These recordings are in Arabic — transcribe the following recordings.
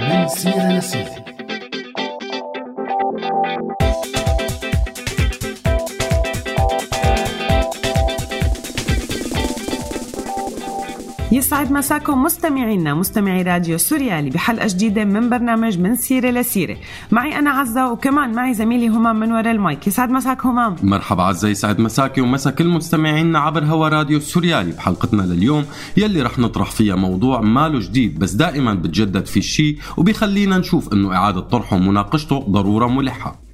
من سيرة يسعد مساكم مستمعينا مستمعي راديو سوريالي بحلقة جديدة من برنامج من سيرة لسيرة. معي أنا عزة وكمان معي زميلي همام من وراء المايك. يسعد مساك همام. مرحبا عزة يسعد مساكي ومسا كل مستمعينا عبر هوا راديو سوريالي. بحلقتنا لليوم يلي رح نطرح فيها موضوع ماله جديد بس دائما بتجدد في الشيء وبيخلينا نشوف إنه إعادة طرحه ومناقشته ضرورة ملحة.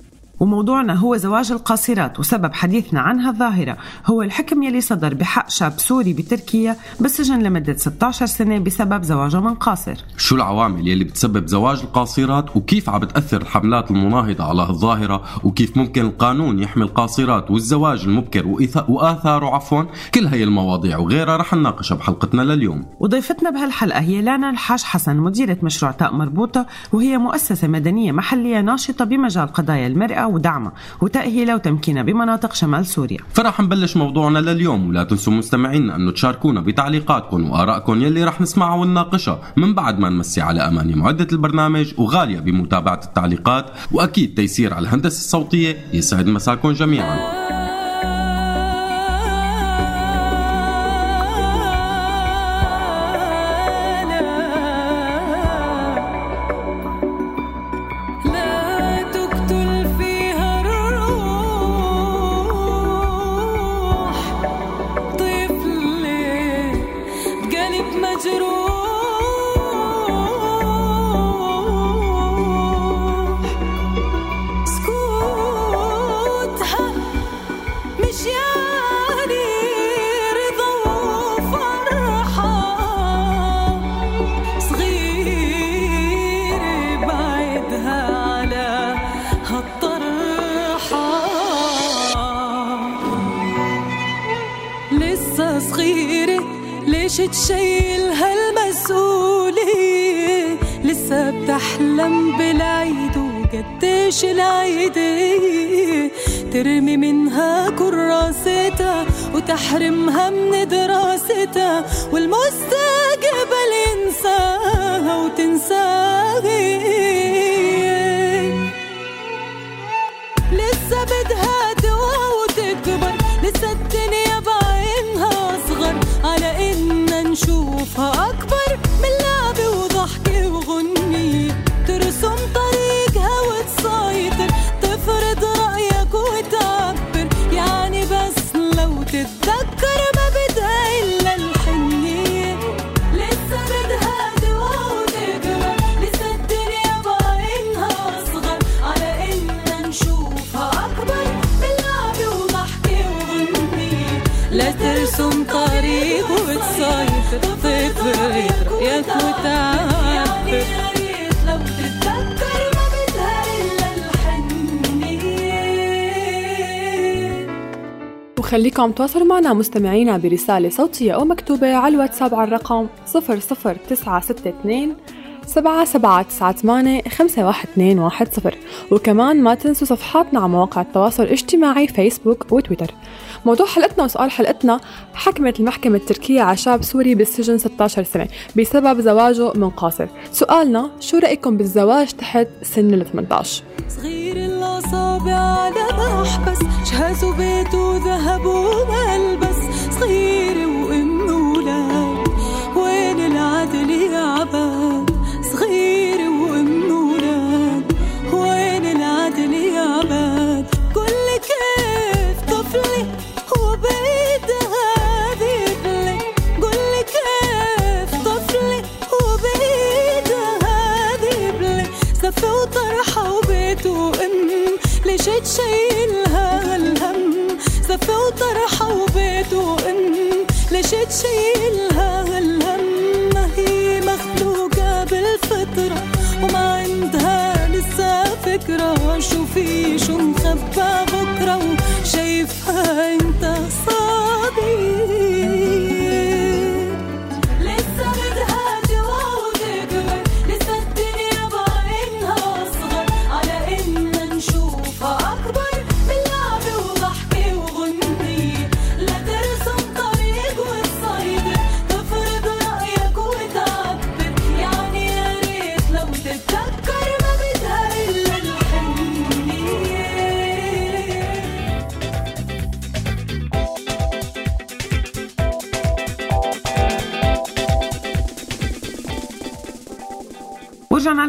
وموضوعنا هو زواج القاصرات وسبب حديثنا عن هالظاهرة هو الحكم يلي صدر بحق شاب سوري بتركيا بالسجن لمدة 16 سنة بسبب زواجه من قاصر. شو العوامل يلي بتسبب زواج القاصرات؟ وكيف عم بتأثر الحملات المناهضة على هالظاهرة وكيف ممكن القانون يحمي القاصرات والزواج المبكر وآثاره؟ عفوا كل هي المواضيع وغيرها رح نناقشها بحلقتنا لليوم. وضيفتنا بهالحلقة هي لانا الحاج حسن مديرة مشروع تاء مربوطة وهي مؤسسة مدنية محلية ناشطة بمجال قضايا المرأة ودعمها وتأهيلها وتمكينها بمناطق شمال سوريا. فرح نبلش موضوعنا لليوم ولا تنسوا مستمعينا انه تشاركونا بتعليقاتكم وآرائكم يلي رح نسمعها ونناقشها. من بعد ما نمسي على اماني معدة البرنامج وغالية بمتابعة التعليقات وأكيد تيسير على الهندسة الصوتية يسعد مساكم جميعا. صغيرة ليش تشيل هالمسؤولية؟ لسه بتحلم بالعيد وقديش العيد. ترمي منها كراستها وتحرمها من دراستها والمستقبل ينساها وتنساها. 书房 وتعبر يا ما الحنية وخليكم تواصلوا معنا مستمعينا برسالة صوتية أو مكتوبة على الواتساب على الرقم 00962 سبعة سبعة تسعة ثمانية خمسة واحد اثنين واحد صفر. وكمان ما تنسوا صفحاتنا على مواقع التواصل الاجتماعي فيسبوك وتويتر. موضوع حلقتنا وسؤال حلقتنا حكمت المحكمة التركية على شاب سوري بالسجن 16 سنة بسبب زواجه من قاصر سؤالنا شو رأيكم بالزواج تحت سن ال 18 صغير الأصابع على محبس جهزوا بيته ذهب وملبس. صغير وأم ولاد وين العدل يا عباد زف وطرحة وبيت وأم ليش تشيلها الهم زف وطرحة وبيت وأم ليش تشيلها الهم. ما هي مخلوقة بالفطرة وما عندها لسه فكرة. شو في شو مخبى بكرة وشايفها أنت صديق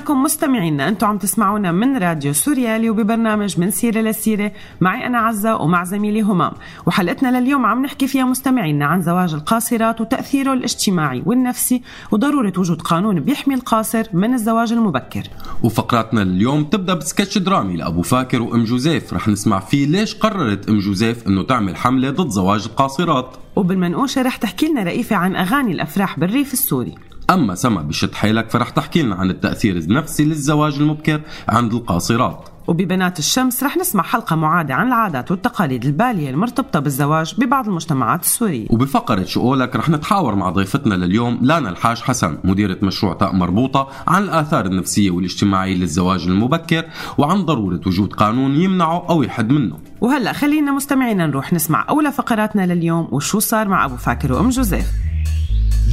لكم مستمعينا أنتم عم تسمعونا من راديو سوريالي وببرنامج من سيرة لسيرة. معي أنا عزة ومع زميلي همام. وحلقتنا لليوم عم نحكي فيها مستمعينا عن زواج القاصرات وتأثيره الاجتماعي والنفسي وضرورة وجود قانون بيحمي القاصر من الزواج المبكر. وفقراتنا اليوم تبدأ بسكتش درامي لأبو فاكر وأم جوزيف. رح نسمع فيه ليش قررت أم جوزيف إنه تعمل حملة ضد زواج القاصرات. وبالمنقوشة رح تحكي لنا رئيفة عن أغاني الأفراح بالريف السوري. أما سما بشد حيلك فرح تحكي لنا عن التأثير النفسي للزواج المبكر عند القاصرات. وببنات الشمس رح نسمع حلقة معادة عن العادات والتقاليد البالية المرتبطة بالزواج ببعض المجتمعات السورية. وبفقرة شو قولك رح نتحاور مع ضيفتنا لليوم لانا الحاج حسن مديرة مشروع تاء مربوطة عن الآثار النفسية والاجتماعية للزواج المبكر وعن ضرورة وجود قانون يمنعه أو يحد منه. وهلأ خلينا مستمعينا نروح نسمع أولى فقراتنا لليوم وشو صار مع أبو فاكر وأم جوزيف.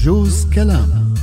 جوز كلام.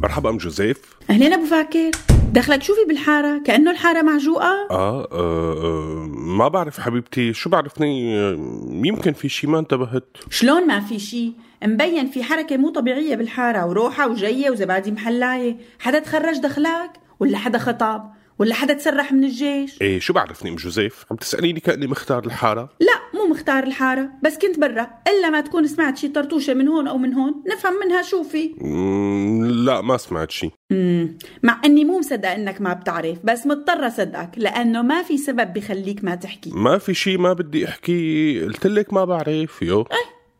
مرحبا أم جوزيف. أهلين أبو فاكر. دخلك شوفي بالحارة كأنه الحارة معجوقة؟ آه, آه, آه ما بعرف حبيبتي شو بعرفني؟ آه، يمكن في شي ما انتبهت. شلون ما في شي؟ مبين في حركة مو طبيعية بالحارة وروحة وجاية وزبادي محلاية. حدا تخرج دخلك ولا حدا خطب ولا حدا تسرح من الجيش؟ إيه شو بعرفني أم جوزيف؟ عم تسأليني كاني مختار الحارة. لا مو مختار الحارة بس كنت برا إلا ما تكون سمعت شي طرطوشة من هون أو من هون نفهم منها شو في. لا ما سمعت شي. مم. مع إني مو مصدقة إنك ما بتعرف بس مضطرة صدقك لأنه ما في سبب بخليك ما تحكي. ما في شي ما بدي أحكي قلت لك ما بعرف يو.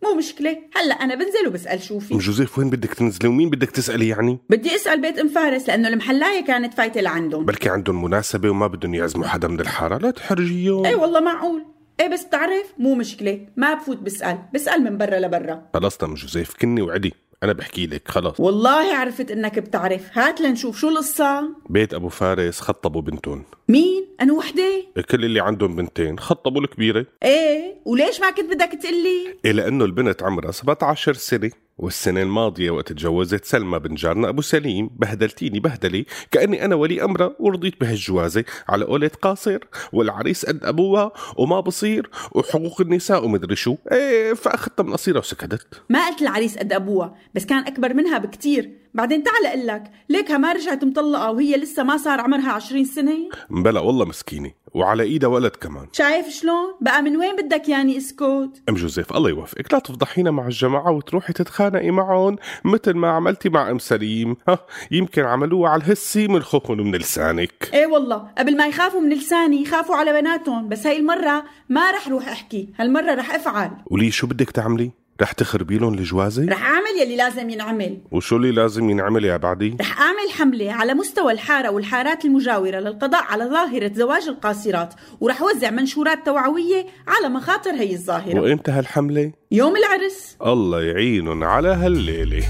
مو مشكلة. هلأ أنا بنزل وبسأل شو في. جوزيف وين بدك تنزلي؟ ومين بدك تسألي يعني؟ بدي أسأل بيت أم فارس لأنه المحلاية كانت فايتة لعندهم. بلكي عندهم مناسبة وما بدهم يعزموا حدا من الحارة. لا تحرجيهم. اي والله معقول. إيه بس بتعرف مو مشكلة. ما بفوت بسأل. بسأل من برا لبرا. خلص ام جوزيف كني وعدي. أنا بحكي لك خلص. والله عرفت إنك بتعرف. هات لنشوف شو القصة. بيت أبو فارس خطبوا بنتهم. مين؟ أنو وحدة. كل اللي عندهم بنتين خطبوا الكبيرة. إيه وليش ما كنت بدك تقلي؟ إيه لأنه البنت عمرها 17 سنة. والسنة الماضية وقت تجوزت سلمى بن جارنا أبو سليم بهدلتيني بهدلة كأني أنا ولي أمرها ورضيت بهالجوازة على قولة قاصر والعريس قد أبوها وما بصير وحقوق النساء ومدري شو. إيه فأخذتها من قصيرة وسكتت. ما قلت العريس قد أبوها بس كان أكبر منها بكتير. بعدين تعال أقول لك ليكها ما رجعت مطلقة وهي لسه ما صار عمرها 20 سنة؟ بلا والله مسكينة وعلى إيدها ولد كمان. شايف شلون؟ بقى من وين بدك ياني اسكت أم جوزيف الله يوفقك لا تفضحينا مع الجماعة وتروحي تتخانقي معهم مثل ما عملتي مع أم سليم. ها يمكن عملوها على الهسي من خوفهم من لسانك. إيه والله قبل ما يخافوا من لساني يخافوا على بناتهم بس هاي المرة ما رح روح أحكي هالمرة رح أفعل. ولي شو بدك تعملي؟ رح تخربي لهم الجوازة؟ رح أعمل يلي لازم ينعمل وشو اللي لازم ينعمل يا بعدي؟ رح أعمل حملة على مستوى الحارة والحارات المجاورة للقضاء على ظاهرة زواج القاصرات ورح وزع منشورات توعوية على مخاطر هي الظاهرة وإمتى هالحملة؟ يوم العرس الله يعينهم على هالليلة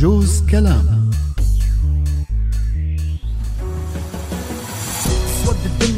جوز كلام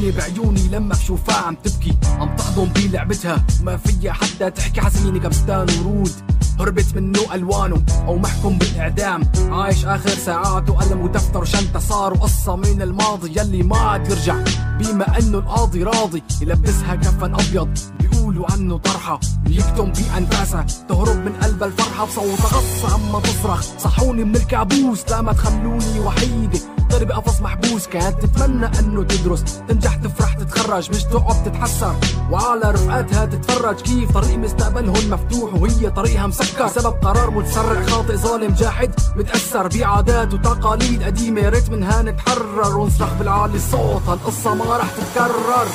الدنيا بعيوني لما بشوفها عم تبكي. عم تحضن بلعبتها ما فيها حتى تحكي حزينة كبستان ورود. هربت منه ألوانه. أو محكوم بالإعدام. عايش آخر ساعاته الم ودفتر وشنطه صاروا قصة من الماضي يلي ما عاد يرجع بما إنه القاضي راضي. يلبسها كفن أبيض. بيقولوا عنه طرحة. بيكتم بانفاسها تهرب من قلب الفرحة. بصوت غص عما تصرخ صحوني من الكابوس. لا ما تخلوني وحيدة. طير بقفص محبوس كانت تتمنى إنه تدرس. تنجح تفرح تتخرج مش تقعد تتحسر. وعلى رفقاتها تتفرج. كيف؟ طريق مستقبلهم مفتوح وهي طريقها مسكر. بسبب قرار متسرع خاطئ ظالم جاحد متأثر. بعادات وتقاليد قديمة ريت منها نتحرر. ونصرخ بالعالي الصوت هالقصة ما رح تتكرر.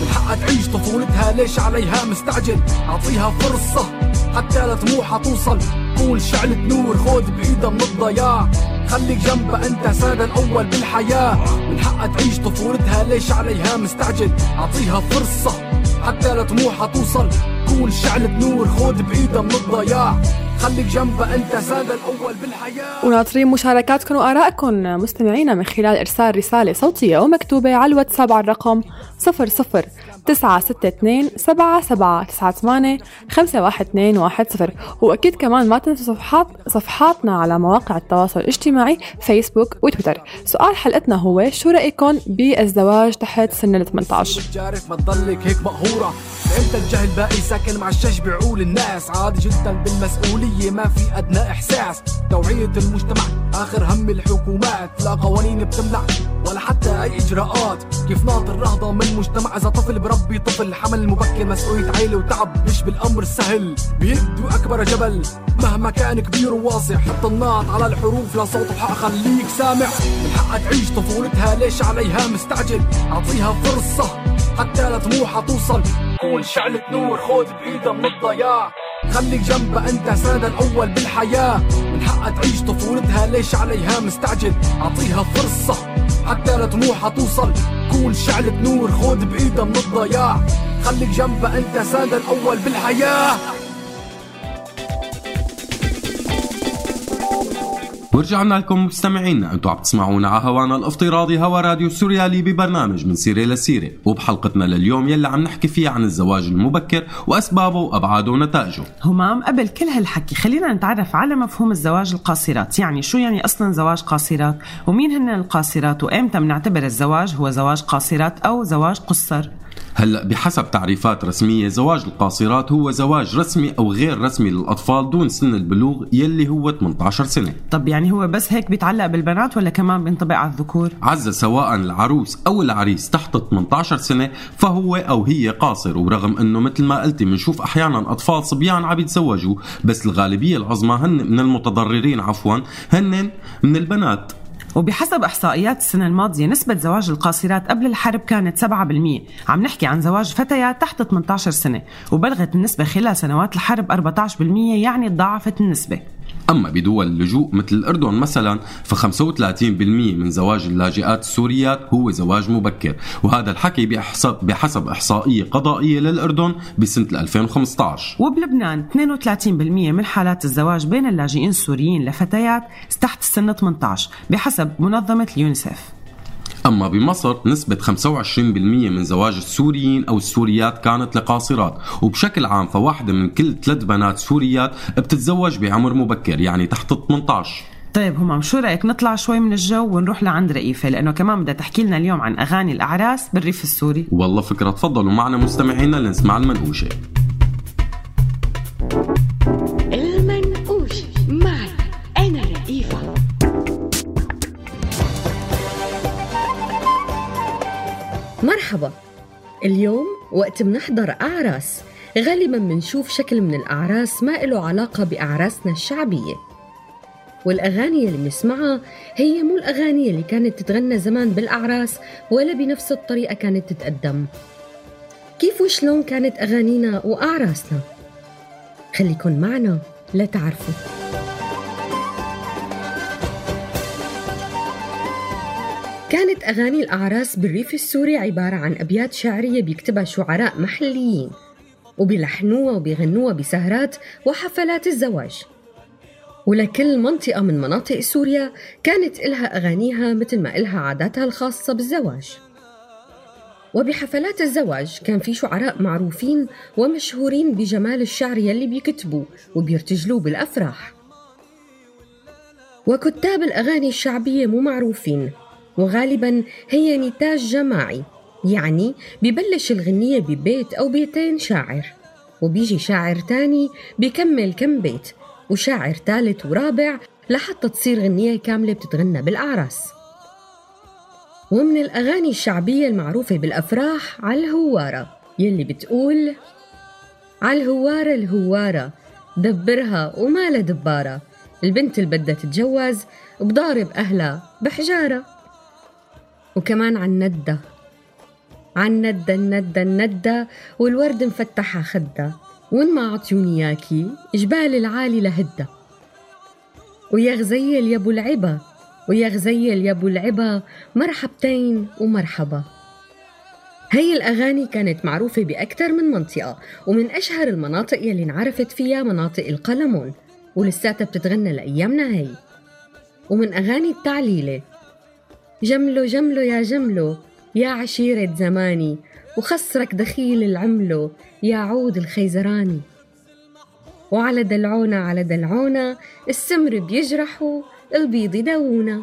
من حقها تعيش طفولتها ليش عليها مستعجل؟ أعطيها فرصة حتى لطموحها توصل. قول شعلة نور خود بعيدها من الضياع. خليك جنبها أنت سادة الأول بالحياة. من حقها تعيش طفولتها ليش عليها مستعجل؟ أعطيها فرصة حتى لطموحها توصل. كون شعلة نور خود بعيدها من الضياع. خليك جنبها أنت سادة الأول بالحياة. وناطرين مشاركاتكم وآرائكم. مستمعينا من خلال إرسال رسالة صوتية ومكتوبة على الواتساب على الرقم 00 962 77 98 51210 وأكيد كمان ما تنسوا صفحات صفحاتنا على مواقع التواصل الاجتماعي فيسبوك وتويتر. سؤال حلقتنا هو شو رأيكم بالزواج تحت سن ال 18 جارف ما تضلك هيك مقهورة. لامتى الجهل باقي ساكن مع الشاش بعقول الناس. عادي جدا بالمسؤولية ما في أدنى إحساس. توعية المجتمع آخر هم الحكومات. لا قوانين بتمنع ولا حتى أي إجراءات. كيف ناطر الرهضة من مجتمع إذا طفل بربي طفل حمل مبكر مسؤولية عيلة وتعب مش بالأمر سهل؟ بيدوا أكبر جبل. مهما كان كبير وواسع حط الناط على الحروف لصوت الحق خليك سامع من حقها تعيش طفولتها ليش عليها مستعجل؟ أعطيها فرصة حتى لطموحها توصل. كون شعلة نور خود بإيدها من الضياع خليك جنبها أنت سندها الأول بالحياة. من حقها تعيش طفولتها ليش عليها مستعجل؟ أعطيها فرصة لطموحها توصل. كون شعلة نور خود بإيدها من الضياع. خليك جنبها أنت سندها الأول بالحياة. ورجعنا لكم مستمعينا. أنتم عم تسمعونا على هوانا الافتراضي هوا راديو سوريالي ببرنامج من سيرة لسيره وبحلقتنا لليوم يلي عم نحكي فيها عن الزواج المبكر وأسبابه وأبعاده ونتائجه. همام قبل كل هالحكي. خلينا نتعرف على مفهوم الزواج القاصرات. يعني شو يعني أصلا زواج قاصرات؟ ومين هن القاصرات؟ وإمتى بنعتبر الزواج هو زواج قاصرات أو زواج قصر؟ هلا بحسب تعريفات رسمية زواج القاصرات هو زواج رسمي أو غير رسمي للأطفال دون سن البلوغ يلي هو 18 سنة. طب يعني هو بس هيك بيتعلق بالبنات ولا كمان بينطبق على الذكور؟ عزة سواء العروس أو العريس تحت 18 سنة فهو أو هي قاصر ورغم إنه مثل ما قلتي بنشوف أحيانا أطفال صبيان عم يتزوجوا بس الغالبية العظمى هن من المتضررين عفوا هن من البنات. وبحسب إحصائيات السنة الماضية نسبة زواج القاصرات قبل الحرب كانت 7% عم نحكي عن زواج فتيات تحت 18 سنة وبلغت النسبة خلال سنوات الحرب 14% يعني تضاعفت النسبة. أما بدول اللجوء مثل الأردن مثلا ف 35% من زواج اللاجئات السوريات هو زواج مبكر. وهذا الحكي بحسب, بحسب إحصائية قضائية للأردن بسنة 2015 وبلبنان 32% من حالات الزواج بين اللاجئين السوريين لفتيات تحت سن 18 بحسب منظمة اليونيسف أما بمصر نسبة 25% من زواج السوريين أو السوريات كانت لقاصرات وبشكل عام فواحدة من كل ثلاث بنات سوريات بتتزوج بعمر مبكر يعني تحت 18 طيب همام شو رأيك؟ نطلع شوي من الجو ونروح لعند رئيفة لأنه كمان بدها تحكي لنا اليوم عن أغاني الأعراس بالريف السوري. والله فكرة تفضلوا معنا مستمعينا لنسمع المنقوشة. مرحبا. اليوم وقت منحضر أعراس. غالبا منشوف شكل من الأعراس ما إله علاقة بأعراسنا الشعبية. والأغاني اللي بنسمعها هي مو الأغاني اللي كانت تتغنى زمان بالأعراس ولا بنفس الطريقة كانت تتقدم. كيف وشلون كانت أغانينا وأعراسنا؟ خليكن معنا لتعرفوا. كانت أغاني الأعراس بالريف السوري عبارة عن أبيات شعرية بيكتبها شعراء محليين وبيلحنوها وبيغنوها بسهرات وحفلات الزواج. ولكل منطقة من مناطق سوريا كانت إلها أغانيها مثل ما إلها عاداتها الخاصة بالزواج. وبحفلات الزواج كان في شعراء معروفين ومشهورين بجمال الشعر يلي بيكتبوا وبيرتجلوه بالأفراح. وكتاب الأغاني الشعبية مو معروفين وغالبا هي نتاج جماعي يعني ببلش الغنية ببيت أو بيتين شاعر وبيجي شاعر تاني بيكمل كم بيت وشاعر ثالث ورابع لحتى تصير غنية كاملة بتتغنى بالأعراس. ومن الأغاني الشعبية المعروفة بالأفراح على الهوارة يلي بتقول على الهوارة دبرها وما دبارة البنت اللي بدها تتجوز بضارب أهلها بحجارة. وكمان عن ندة عن ندة الندة الندة والورد مفتحة خدة. وين ما عطيوني ياكي جبال العالي لهدة. ويا غزيل يا أبو العبا ويا غزيل يا أبو العبا مرحبتين ومرحبا. هي الأغاني كانت معروفة بأكثر من منطقة ومن أشهر المناطق يلي انعرفت فيها مناطق القلمون ولساتها بتتغنى لأيامنا هي ومن أغاني التعليلة جملو جملو يا جملو يا عشيرة زماني وخسرك دخيل العملو يا عود الخيزراني. وعلى دلعونا على دلعونا السمر بيجرحوا البيض يدونا.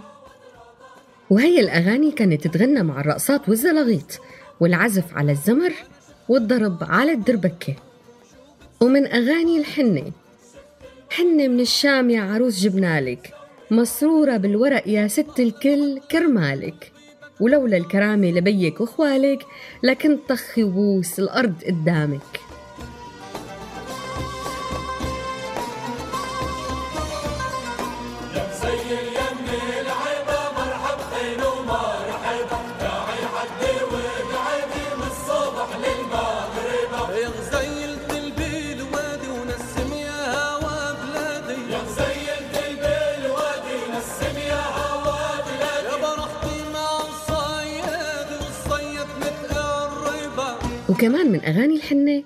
وهي الأغاني كانت تتغنى مع الرقصات والزلاغيط والعزف على الزمر والضرب على الدربكة. ومن أغاني الحنة حنة من الشام يا عروس جبنالك مسرورة بالورق يا ست الكل كرمالك. ولولا الكرامة لبيك وخوالك لكنت طخي وبوس الأرض قدامك. وكمان من أغاني الحنة.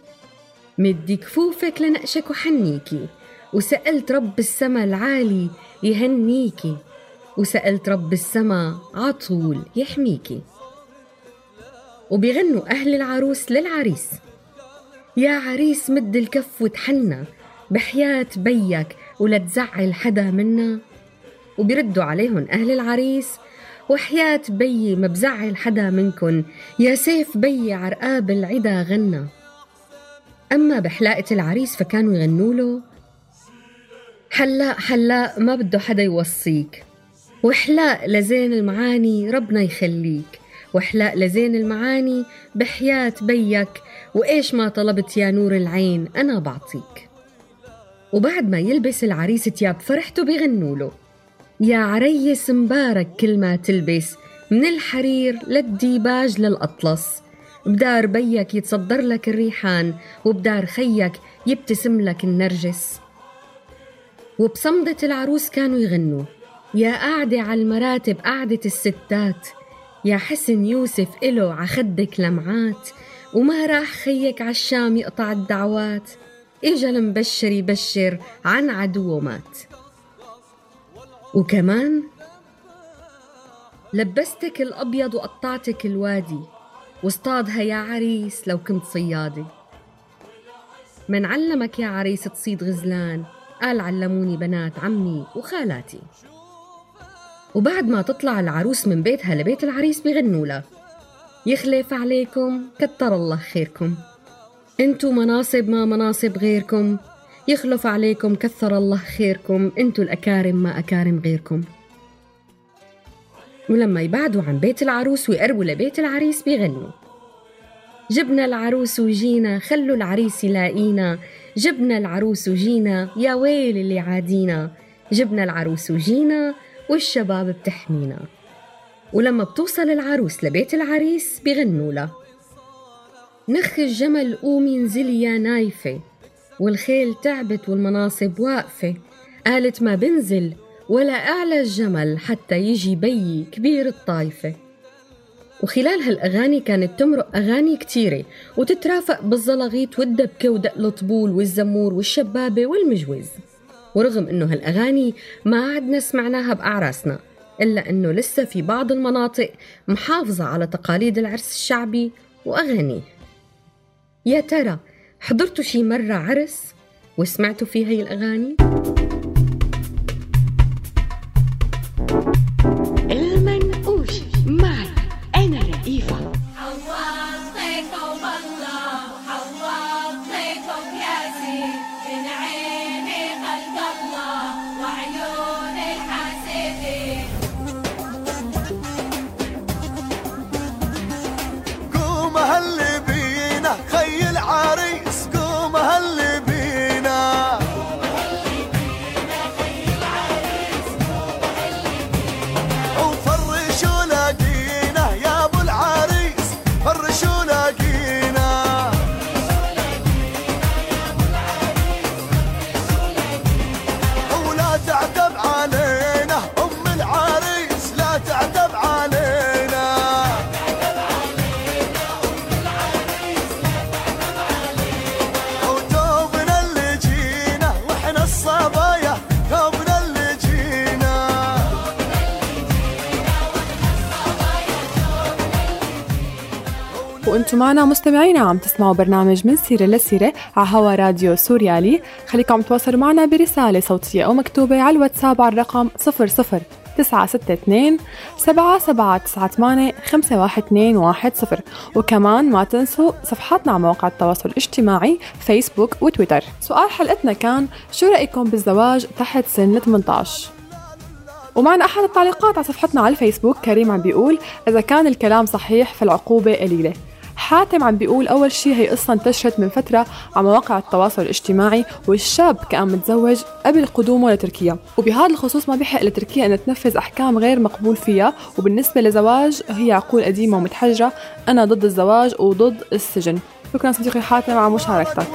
مدي كفوفك لنقشك وحنيكي وسألت رب السما العالي يهنيكي وسألت رب السما عطول يحميكي وبيغنوا أهل العروس للعريس. يا عريس مد الكف وتحنى. بحياة بيك ولا تزعل حدا منا. وبيردوا عليهم أهل العريس وحياة بيي ما بزعل حدا منكن. يا سيف بيي عرقاب العدا غنى. أما بحلاقة العريس فكانوا يغنوا له حلاق حلاق ما بده حدا يوصيك. وحلاق لزين المعاني ربنا يخليك. وحلاق لزين المعاني بحياة بيك. وإيش ما طلبت يا نور العين أنا بعطيك. وبعد ما يلبس العريس تياب فرحته بيغنوا له. يا عريس مبارك كل ما تلبس من الحرير للديباج للأطلس. بدار بيك يتصدر لك الريحان وبدار خيك يبتسم لك النرجس. وبصمدة العروس كانوا يغنوا يا قاعدة على المراتب قعدة الستات. يا حسن يوسف إله عخدك لمعات وما راح خيك عالشام يقطع الدعوات. إجا المبشر يبشر عن عدو مات. وكمان لبستك الأبيض وقطعتك الوادي. واصطادها يا عريس لو كنت صيادي من علمك يا عريس تصيد غزلان؟ قال علموني بنات عمي وخالاتي. وبعد ما تطلع العروس من بيتها لبيت العريس بيغنوا لها. يخلف عليكم كتر الله خيركم. انتو مناصب ما مناصب غيركم. يخلف عليكم كثر الله خيركم انتو الأكارم ما أكارم غيركم. ولما يبعدوا عن بيت العروس ويقربوا لبيت العريس بيغنوا. جبنا العروس وجينا خلوا العريس يلاقينا. جبنا العروس وجينا يا ويل اللي عادينا. جبنا العروس وجينا والشباب بتحمينا. ولما بتوصل العروس لبيت العريس بيغنوا لها. نخ الجمل قومي انزلي يا نايفة. والخيل تعبت والمناصب واقفة. قالت ما بنزل ولا أعلى الجمل حتى يجي بيي كبير الطايفة. وخلال هالأغاني كانت تمرق أغاني كتيرة وتترافق بالزلغيط والدبكة ودق الطبول والزمور والشبابة والمجوز. ورغم إنه هالأغاني ما عدنا سمعناها بأعراسنا إلا إنه لسه في بعض المناطق محافظة على تقاليد العرس الشعبي وأغانيه. يا ترى حضرتوا شي مرة عرس وسمعتوا فيه هي الأغاني؟ وأنتم معنا مستمعينا عم تسمعوا برنامج من سيرة لسيرة على هوا راديو سوريالي خليكم تواصلوا معنا برسالة صوتية أو مكتوبة على الواتساب على الرقم 00 962 7798 51210 وكمان ما تنسوا صفحاتنا على مواقع التواصل الاجتماعي فيسبوك وتويتر. سؤال حلقتنا كان شو رأيكم بالزواج تحت سن 18 ومعنا أحد التعليقات على صفحتنا على الفيسبوك كريم عم بيقول إذا كان الكلام صحيح فالعقوبة قليلة. حاتم عم بيقول أول شيء هي قصة انتشرت من فترة على مواقع التواصل الاجتماعي والشاب كان متزوج قبل قدومه لتركيا. وبهذا الخصوص ما بيحق لتركيا أن تنفذ أحكام غير مقبول فيها. وبالنسبة لزواج هي عقول قديمة ومتحجرة. أنا ضد الزواج وضد السجن. شكرا صديقي حاتم على مشاركتك.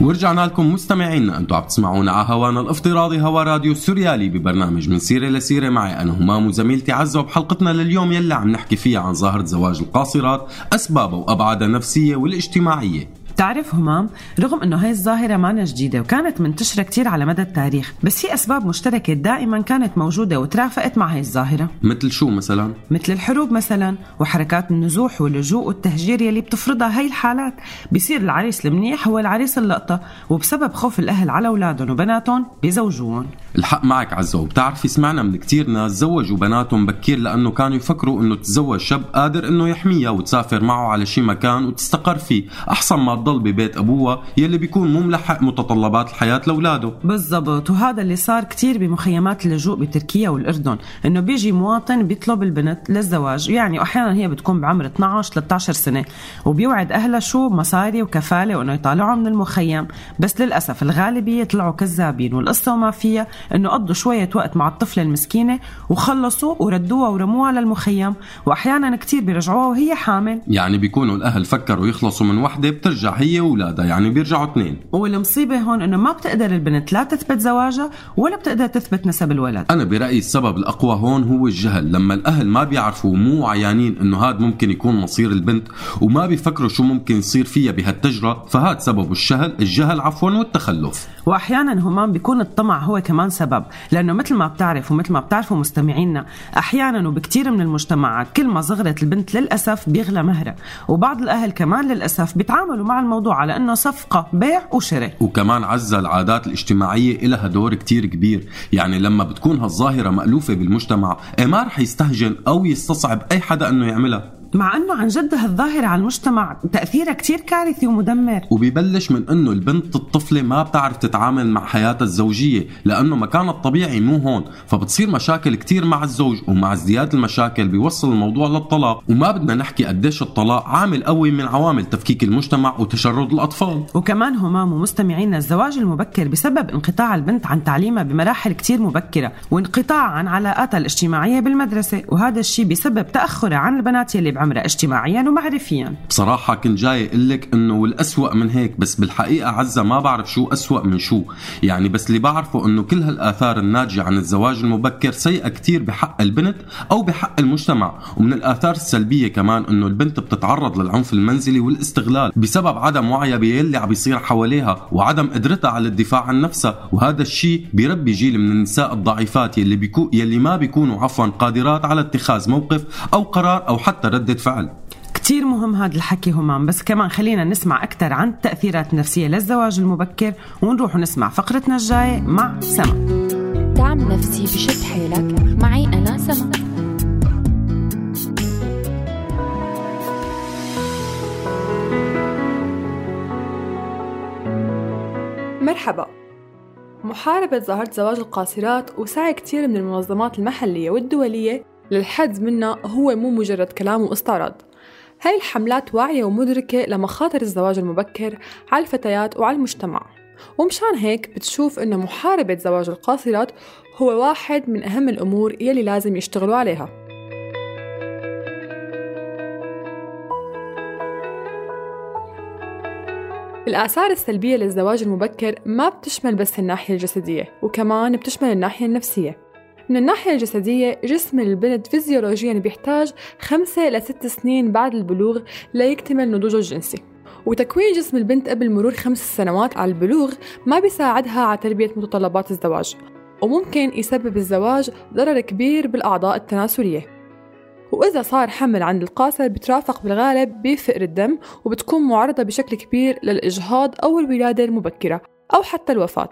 ورجعنا لكم مستمعينا أنتم عم تسمعونا على هوانا الافتراضي هوا راديو سوريالي ببرنامج من سيره لسيره معي أنا همام وزميلتي عزة وبحلقتنا لليوم يلي عم نحكي فيها عن ظاهرة زواج القاصرات أسبابها وأبعادها النفسية والاجتماعية. بتعرف همام رغم إنه هاي الظاهرة ما جديدة وكانت منتشرة كتير على مدى التاريخ بس في أسباب مشتركة دائما كانت موجودة وترافقت مع هاي الظاهرة. مثل شو مثلا؟ مثل الحروب مثلا وحركات النزوح واللجوء والتهجير يلي بتفرضها هاي الحالات. بيصير العريس المنيح هو العريس اللقطة وبسبب خوف الأهل على أولادهم وبناتهم بيزوجوهم. الحق معك عزة وبتعرفي سمعنا من كتير ناس زوجوا بناتهم بكير لأنه كانوا يفكروا أنه تتزوج شاب قادر أنه يحميها وتسافر معه على شي مكان وتستقر فيه. أحسن ما تضل ببيت أبوها يلي بيكون مو ملحق متطلبات الحياة لأولاده. بالضبط. وهذا اللي صار كتير بمخيمات اللجوء بتركيا والأردن. إنه بيجي مواطن بيطلب البنت للزواج. يعني وأحيانا هي بتكون بعمر 12 13 سنة. وبيوعد أهلها شو مصاري وكفالة وإنه يطالعوا من المخيم. بس للأسف الغالبية طلعوا كذابين والقصة وما فيها. إنه قضوا شوية وقت مع الطفلة المسكينة وخلصوا وردوها ورموها للمخيم وأحيانا كتير بيرجعوها وهي حامل. يعني بيكونوا الأهل فكروا يخلصوا من وحدة بترجع هي وولادها يعني بيرجعوا اثنين. والمصيبة هون إنه ما بتقدر البنت لا تثبت زواجها ولا بتقدر تثبت نسب الولد. أنا برأيي السبب الأقوى هون هو الجهل. لما الأهل ما بيعرفوا ومو عيانين إنه هاد ممكن يكون مصير البنت وما بيفكروا شو ممكن يصير فيها بهالتجربة فهاد سبب الجهل الجهل عفوا والتخلف. وأحيانا همام بيكون الطمع هو كمان سبب لأنه مثل ما بتعرف ومثل ما بتعرفوا مستمعينا أحيانا وبكثير من المجتمعات كل ما صغرت البنت للأسف بيغلى مهرها وبعض الأهل كمان للأسف بيتعاملوا مع الموضوع على إنه صفقة بيع وشراء. وكمان عزة العادات الاجتماعية إلها دور كتير كبير. يعني لما بتكون هالظاهرة مألوفة بالمجتمع إيه ما رح يستهجن أو يستصعب أي حدا أنه يعملها. مع أنه عن جد هالظاهرة على المجتمع تأثيرها كتير كارثي ومدمر. وبيبلش من إنه البنت الطفلة ما بتعرف تتعامل مع حياتها الزوجية لأنه مكانها الطبيعي مو هون. فبتصير مشاكل كتير مع الزوج ومع ازدياد المشاكل بيوصل الموضوع للطلاق. وما بدنا نحكي قديش الطلاق عامل قوي من عوامل تفكيك المجتمع وتشرد الأطفال. وكمان همام ومستمعينا الزواج المبكر بسبب انقطاع البنت عن تعليمها بمراحل كتير مبكرة وانقطاع عن علاقاتها الاجتماعية بالمدرسة. وهذا الشيء بسبب تأخرها عن البنات يلي بعمرها اجتماعيا ومعرفيا. بصراحة كنت جاي أقول لك إنه والأسوأ من هيك بس بالحقيقة عزة ما بعرف شو أسوأ من شو. يعني بس اللي بعرفه إنه كل هالآثار الناتجة عن الزواج المبكر سيئة كتير بحق البنت أو بحق المجتمع. ومن الآثار السلبية كمان إنه البنت بتتعرض للعنف المنزلي والاستغلال بسبب عدم وعيها باللي عم بيصير حواليها وعدم قدرتها على الدفاع عن نفسها. وهذا الشيء بيربي جيل من النساء الضعيفات يلي بيكو يلي ما بيكونوا عفوا قادرات على اتخاذ موقف أو قرار أو حتى ردة فعل. كتير مهم هذا الحكي همام بس كمان خلينا نسمع أكثر عن التأثيرات النفسية للزواج المبكر ونروح ونسمع فقرتنا الجاية مع سما. دعم نفسي بشد حيلك. معي أنا سما. مرحبا. محاربة ظاهرة زواج القاصرات وسعي كتير من المنظمات المحلية والدولية للحد منها هو مو مجرد كلام واستعراض. هاي الحملات واعية ومدركة لمخاطر الزواج المبكر على الفتيات وعلى المجتمع. ومشان هيك بتشوف إنه محاربة زواج القاصرات هو واحد من أهم الأمور يلي لازم يشتغلوا عليها. الآثار السلبية للزواج المبكر ما بتشمل بس الناحية الجسدية وكمان بتشمل الناحية النفسية. من الناحية الجسدية جسم البنت فيزيولوجيا بيحتاج خمسة لست سنين بعد البلوغ ليكتمل نضوجه الجنسي. وتكوين جسم البنت قبل مرور خمس سنوات على البلوغ ما بيساعدها على تلبية متطلبات الزواج وممكن يسبب الزواج ضرر كبير بالأعضاء التناسلية. وإذا صار حمل عند القاصر بترافق بالغالب بفقر الدم وبتكون معرضة بشكل كبير للإجهاض أو الولادة المبكرة. أو حتى الوفاة.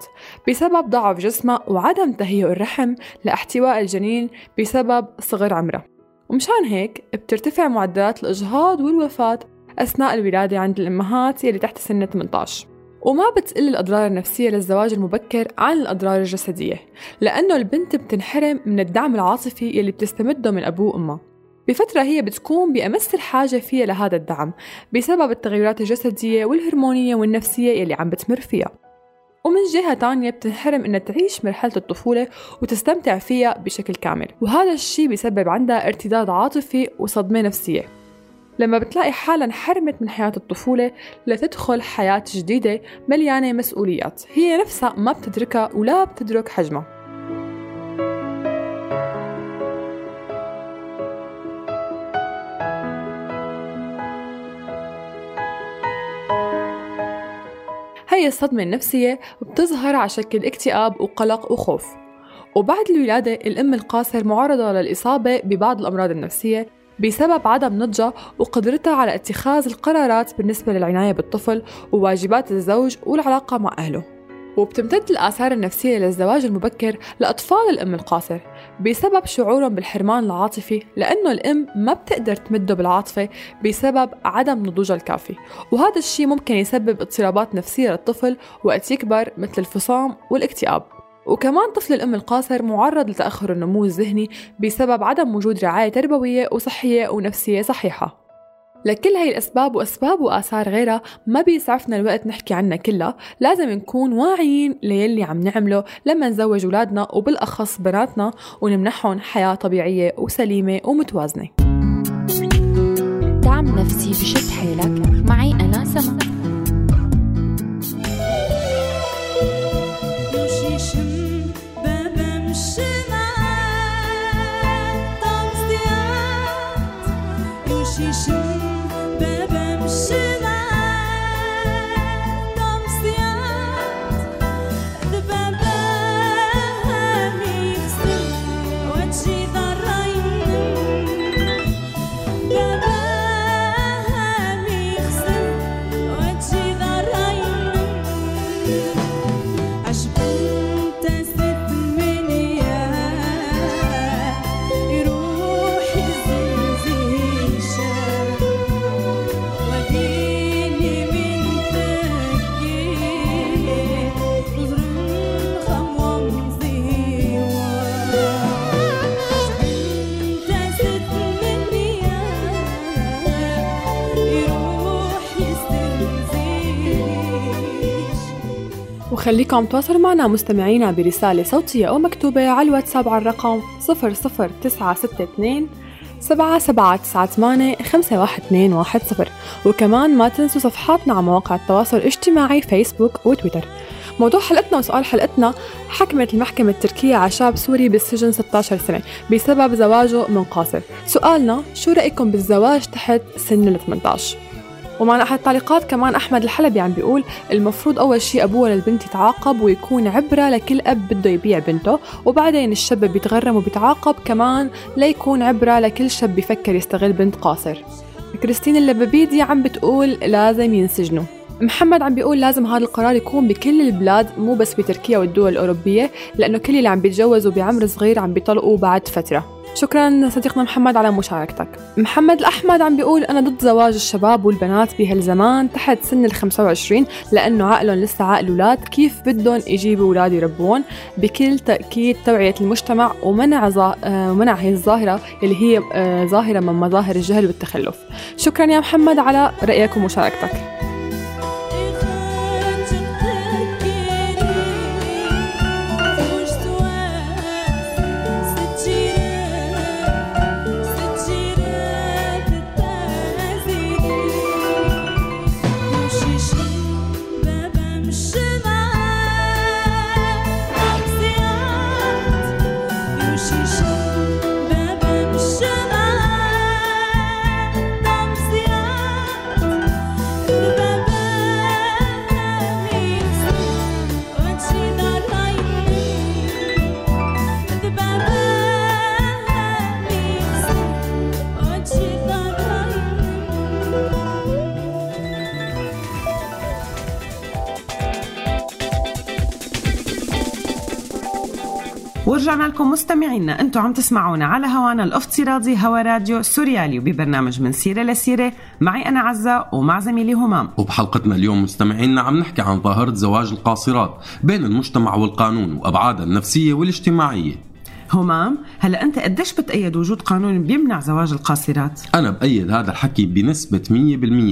بسبب ضعف جسمها وعدم تهيئ الرحم لاحتواء الجنين بسبب صغر عمرها ومشان هيك بترتفع معدلات الإجهاض والوفاة أثناء الولادة عند الأمهات يلي تحت سن 18 وما بتقل الأضرار النفسية للزواج المبكر عن الأضرار الجسدية لأنه البنت بتنحرم من الدعم العاطفي يلي بتستمده من أبوه وأمها بفترة هي بتكون بأمس الحاجة فيها لهذا الدعم بسبب التغيرات الجسدية والهرمونية والنفسية يلي عم بتمر فيها. ومن جهة تانية بتنحرم إنها تعيش مرحلة الطفولة وتستمتع فيها بشكل كامل. وهذا الشيء بيسبب عندها ارتداد عاطفي وصدمة نفسية. لما بتلاقي حالها انحرمت من حياة الطفولة لتدخل حياة جديدة مليانة مسؤوليات هي نفسها ما بتدركها ولا بتدرك حجمها. هي الصدمة النفسية بتظهر على شكل اكتئاب وقلق وخوف. وبعد الولادة الأم القاصر معرضة للإصابة ببعض الأمراض النفسية بسبب عدم نضجها وقدرتها على اتخاذ القرارات بالنسبة للعناية بالطفل وواجبات الزوج والعلاقة مع أهله. وبتمتد الآثار النفسية للزواج المبكر لأطفال الأم القاصر بسبب شعورهم بالحرمان العاطفي لأنه الأم ما بتقدر تمده بالعاطفة بسبب عدم نضوجها الكافي. وهذا الشيء ممكن يسبب اضطرابات نفسية للطفل وقت يكبر مثل الفصام والاكتئاب. وكمان طفل الأم القاصر معرض لتأخر النمو الذهني بسبب عدم وجود رعاية تربوية وصحية ونفسية صحيحة. لكل هاي الأسباب وأسباب وآثار غيرها ما بيسعفنا الوقت نحكي عنها كلها. لازم نكون واعيين ليلي عم نعمله لما نزوج أولادنا وبالأخص بناتنا ونمنحهم حياة طبيعية وسليمة ومتوازنة. دعم نفسي بشد حيلك. معي أنا سما وخليكم تواصلوا معنا مستمعينا برسالة صوتية أو مكتوبة على الواتساب على الرقم 00962 سبعة سبعة تسعة ثمانية خمسة واحد اثنين واحد صفر. وكمان ما تنسوا صفحاتنا على مواقع التواصل الاجتماعي فيسبوك وتويتر. موضوع حلقتنا وسؤال حلقتنا حكمت المحكمة التركية على شاب سوري بالسجن 16 سنة بسبب زواجه من قاصر سؤالنا شو رأيكم بالزواج تحت سن ال 18 ومعنا أحد التعليقات كمان أحمد الحلبي عم بيقول المفروض أول شيء أبوها للبنت يتعاقب ويكون عبرة لكل أب بده يبيع بنته وبعدين الشاب بيتغرم وبيتعاقب كمان ليكون عبرة لكل شاب بيفكر يستغل بنت قاصر. كريستين اللبابيدي عم بتقول لازم ينسجنوا. محمد عم بيقول لازم هذا القرار يكون بكل البلاد مو بس بتركيا والدول الأوروبية لأنه كل اللي عم بيتجوزوا بعمر صغير عم بيطلقوا بعد فترة. شكرا صديقنا محمد على مشاركتك. محمد الأحمد عم بيقول أنا ضد زواج الشباب والبنات بهالزمان تحت سن ال 25 لأنه عقلهم لسه عقل أولاد كيف بدهم يجيبوا أولاد يربون؟ بكل تأكيد توعية المجتمع ومنع زا... آه، ومنع هي الظاهرة اللي هي آه، ظاهرة من مظاهر الجهل والتخلف. شكرا يا محمد على رأيك ومشاركتك. ورجعنا لكم مستمعينا. أنتم عم تسمعونا على هوانا الافتراضي هوا راديو سوريالي وببرنامج من سيرة لسيرة. معي أنا عزة ومع زميلي همام. وبحلقتنا اليوم مستمعينا عم نحكي عن ظاهرة زواج القاصرات بين المجتمع والقانون وأبعادها النفسية والاجتماعية. همام هلا أنت قديش بتأيد وجود قانون بيمنع زواج القاصرات؟ أنا بأيد هذا الحكي بنسبة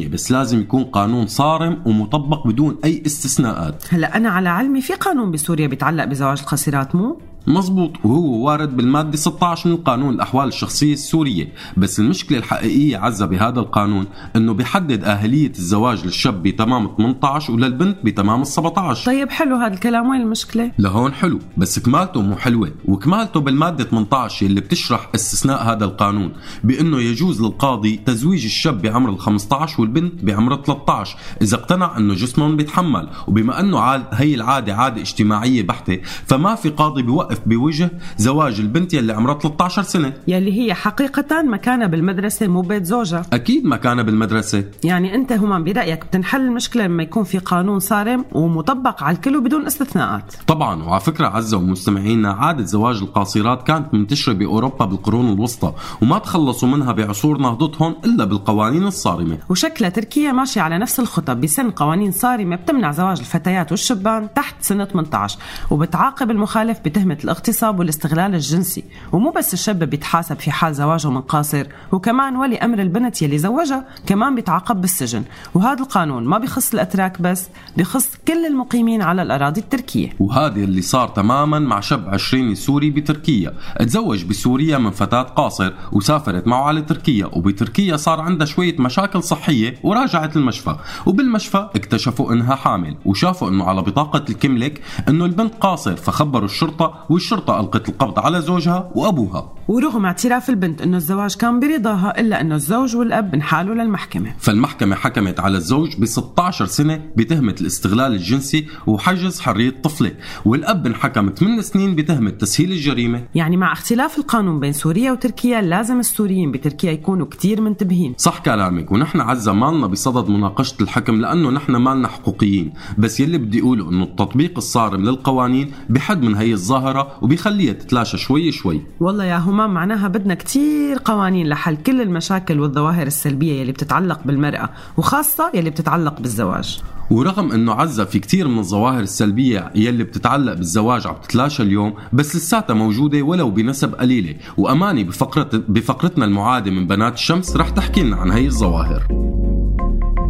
100% بس لازم يكون قانون صارم ومطبق بدون أي استثناءات. هلا أنا على علمي في قانون بسوريا بيتعلق بزواج القاصرات مو؟ مزبوط وهو وارد بالمادة 16 من قانون الأحوال الشخصية السورية. بس المشكلة الحقيقية عزة بهذا القانون أنه بيحدد أهلية الزواج للشاب بتمام 18 وللبنت بتمام 17 طيب حلو هذا الكلام وين المشكلة؟ لهون حلو بس كمالته مو حلوة. وكمالته بالمادة 18 اللي بتشرح استثناء هذا القانون بأنه يجوز للقاضي تزويج الشاب بعمر ال 15 والبنت بعمر 13 إذا اقتنع أنه جسمهم بيتحمل. وبما أنه هي العادة عادة اجتماعية بحتة فما في قاضي بيوقف بوجه زواج البنت يلي عمرها 13 سنة. يلي هي حقيقة مكانها بالمدرسة مو بيت زوجها. أكيد مكانها بالمدرسة. يعني أنت همام برأيك بتنحل المشكلة لما يكون في قانون صارم ومطبق على الكل وبدون استثناءات؟ طبعا وعلى فكرة عزة ومستمعينا عادة زواج القاصرات كانت منتشرة بأوروبا بالقرون الوسطى وما تخلصوا منها بعصور نهضتهم إلا بالقوانين الصارمة. وشكلها تركيا ماشية على نفس الخطى بسن قوانين صارمة بتمنع زواج الفتيات والشبان تحت سن 18 وبتعاقب المخالف بتهمة الاغتصاب والاستغلال الجنسي. ومو بس الشاب بيتحاسب في حال زواجه من قاصر وكمان ولي أمر البنت يلي زوجها كمان بيتعاقب بالسجن. وهذا القانون ما بيخص الأتراك بس بيخص كل المقيمين على الأراضي التركية. وهذا اللي صار تماما مع شاب عشريني سوري بتركيا. تزوج بسوريا من فتاة قاصر وسافرت معه على تركيا. وبتركيا صار عندها شوية مشاكل صحية وراجعت المشفى. وبالمشفى اكتشفوا إنها حامل وشافوا إنه على بطاقة الكملك إنه البنت قاصر فخبروا الشرطة والشرطة ألقت القبض على زوجها وأبوها. ورغم اعتراف البنت إنه الزواج كان برضاها إلا إنه الزوج والأب انحالوا للمحكمة. فالمحكمة حكمت على الزوج ب 16 سنة بتهمة الاستغلال الجنسي وحجز حرية طفلة والأب انحكم 8 سنين بتهمة تسهيل الجريمة. يعني مع اختلاف القانون بين سوريا وتركيا لازم السوريين بتركيا يكونوا كتير منتبهين. صح كلامك ونحن عزة مالنا بصدد مناقشة الحكم لأنه نحن مالنا حقوقيين بس يلي بدي أقوله أنه التطبيق الصارم للقوانين بحد من هي الظاهرة وبيخليها تتلاشى شوي شوي. والله يا همام معناها بدنا كتير قوانين لحل كل المشاكل والظواهر السلبية يلي بتتعلق بالمرأة وخاصة يلي بتتعلق بالزواج. ورغم إنه عزة في كتير من الظواهر السلبية يلي بتتعلق بالزواج عم تتلاشى اليوم بس لساتها موجودة ولو بنسب قليلة. وأماني بفقرة بفقرتنا المعادة من بنات الشمس رح تحكي لنا عن هي الظواهر.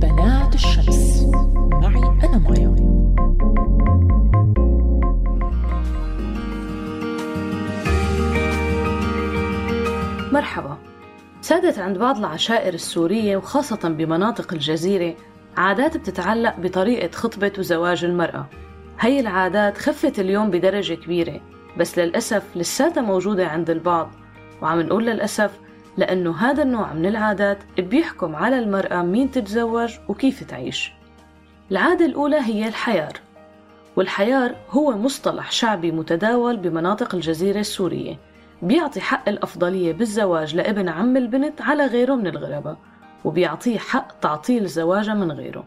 بنات الشمس. مرحبا. سادت عند بعض العشائر السورية وخاصة بمناطق الجزيرة عادات بتتعلق بطريقة خطبة وزواج المرأة. هي العادات خفت اليوم بدرجة كبيرة بس للأسف لساتها موجودة عند البعض. وعم نقول للأسف لأنه هذا النوع من العادات بيحكم على المرأة مين تتزوج وكيف تعيش. العادة الأولى هي الحيار والحيار هو مصطلح شعبي متداول بمناطق الجزيرة السورية. بيعطي حق الأفضلية بالزواج لابن عم البنت على غيره من الغرباء وبيعطيه حق تعطيل زواجها من غيره.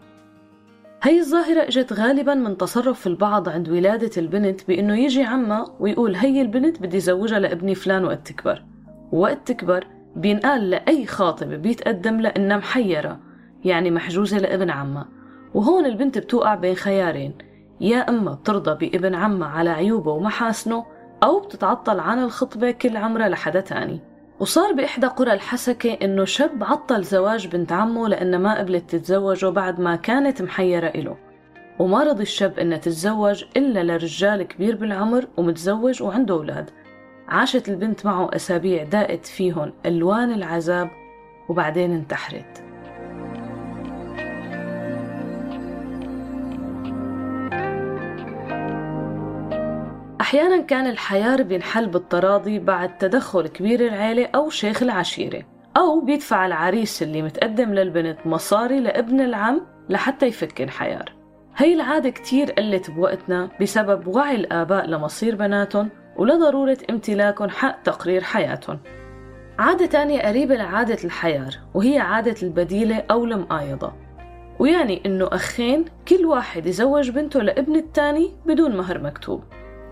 هي الظاهرة إجت غالبا من تصرف البعض عند ولادة البنت بأنه يجي عمها ويقول هي البنت بدي زوجها لابني فلان وقت تكبر وقت تكبر بينقال لأي خاطبة بيتقدم لها إنها محيرة يعني محجوزة لابن عمها وهون البنت بتوقع بين خيارين يا إما بترضى بابن عمها على عيوبه ومحاسنه أو بتتعطل عن الخطبة كل عمرها لحدا تاني. وصار بإحدى قرى الحسكة إنه شاب عطل زواج بنت عمه لأنها ما قبلت تتزوجه بعد ما كانت محيرة إله. وما رضي الشاب إنها تتزوج إلا لرجال كبير بالعمر ومتزوج وعنده أولاد. عاشت البنت معه أسابيع داقت فيهن ألوان العذاب وبعدين انتحرت. وأحيانا كان الحيار بينحل بالتراضي بعد تدخل كبير العيلة أو شيخ العشيرة أو بيدفع العريس اللي متقدم للبنت مصاري لابن العم لحتى يفك الحيار هي العادة كتير قلت بوقتنا بسبب وعي الآباء لمصير بناتهم ولضرورة امتلاكهم حق تقرير حياتهم. عادة تانية قريبة لعادة الحيار وهي عادة البديلة أو المقايضة ويعني إنه أخين كل واحد يزوج بنته لابن التاني بدون مهر مكتوب.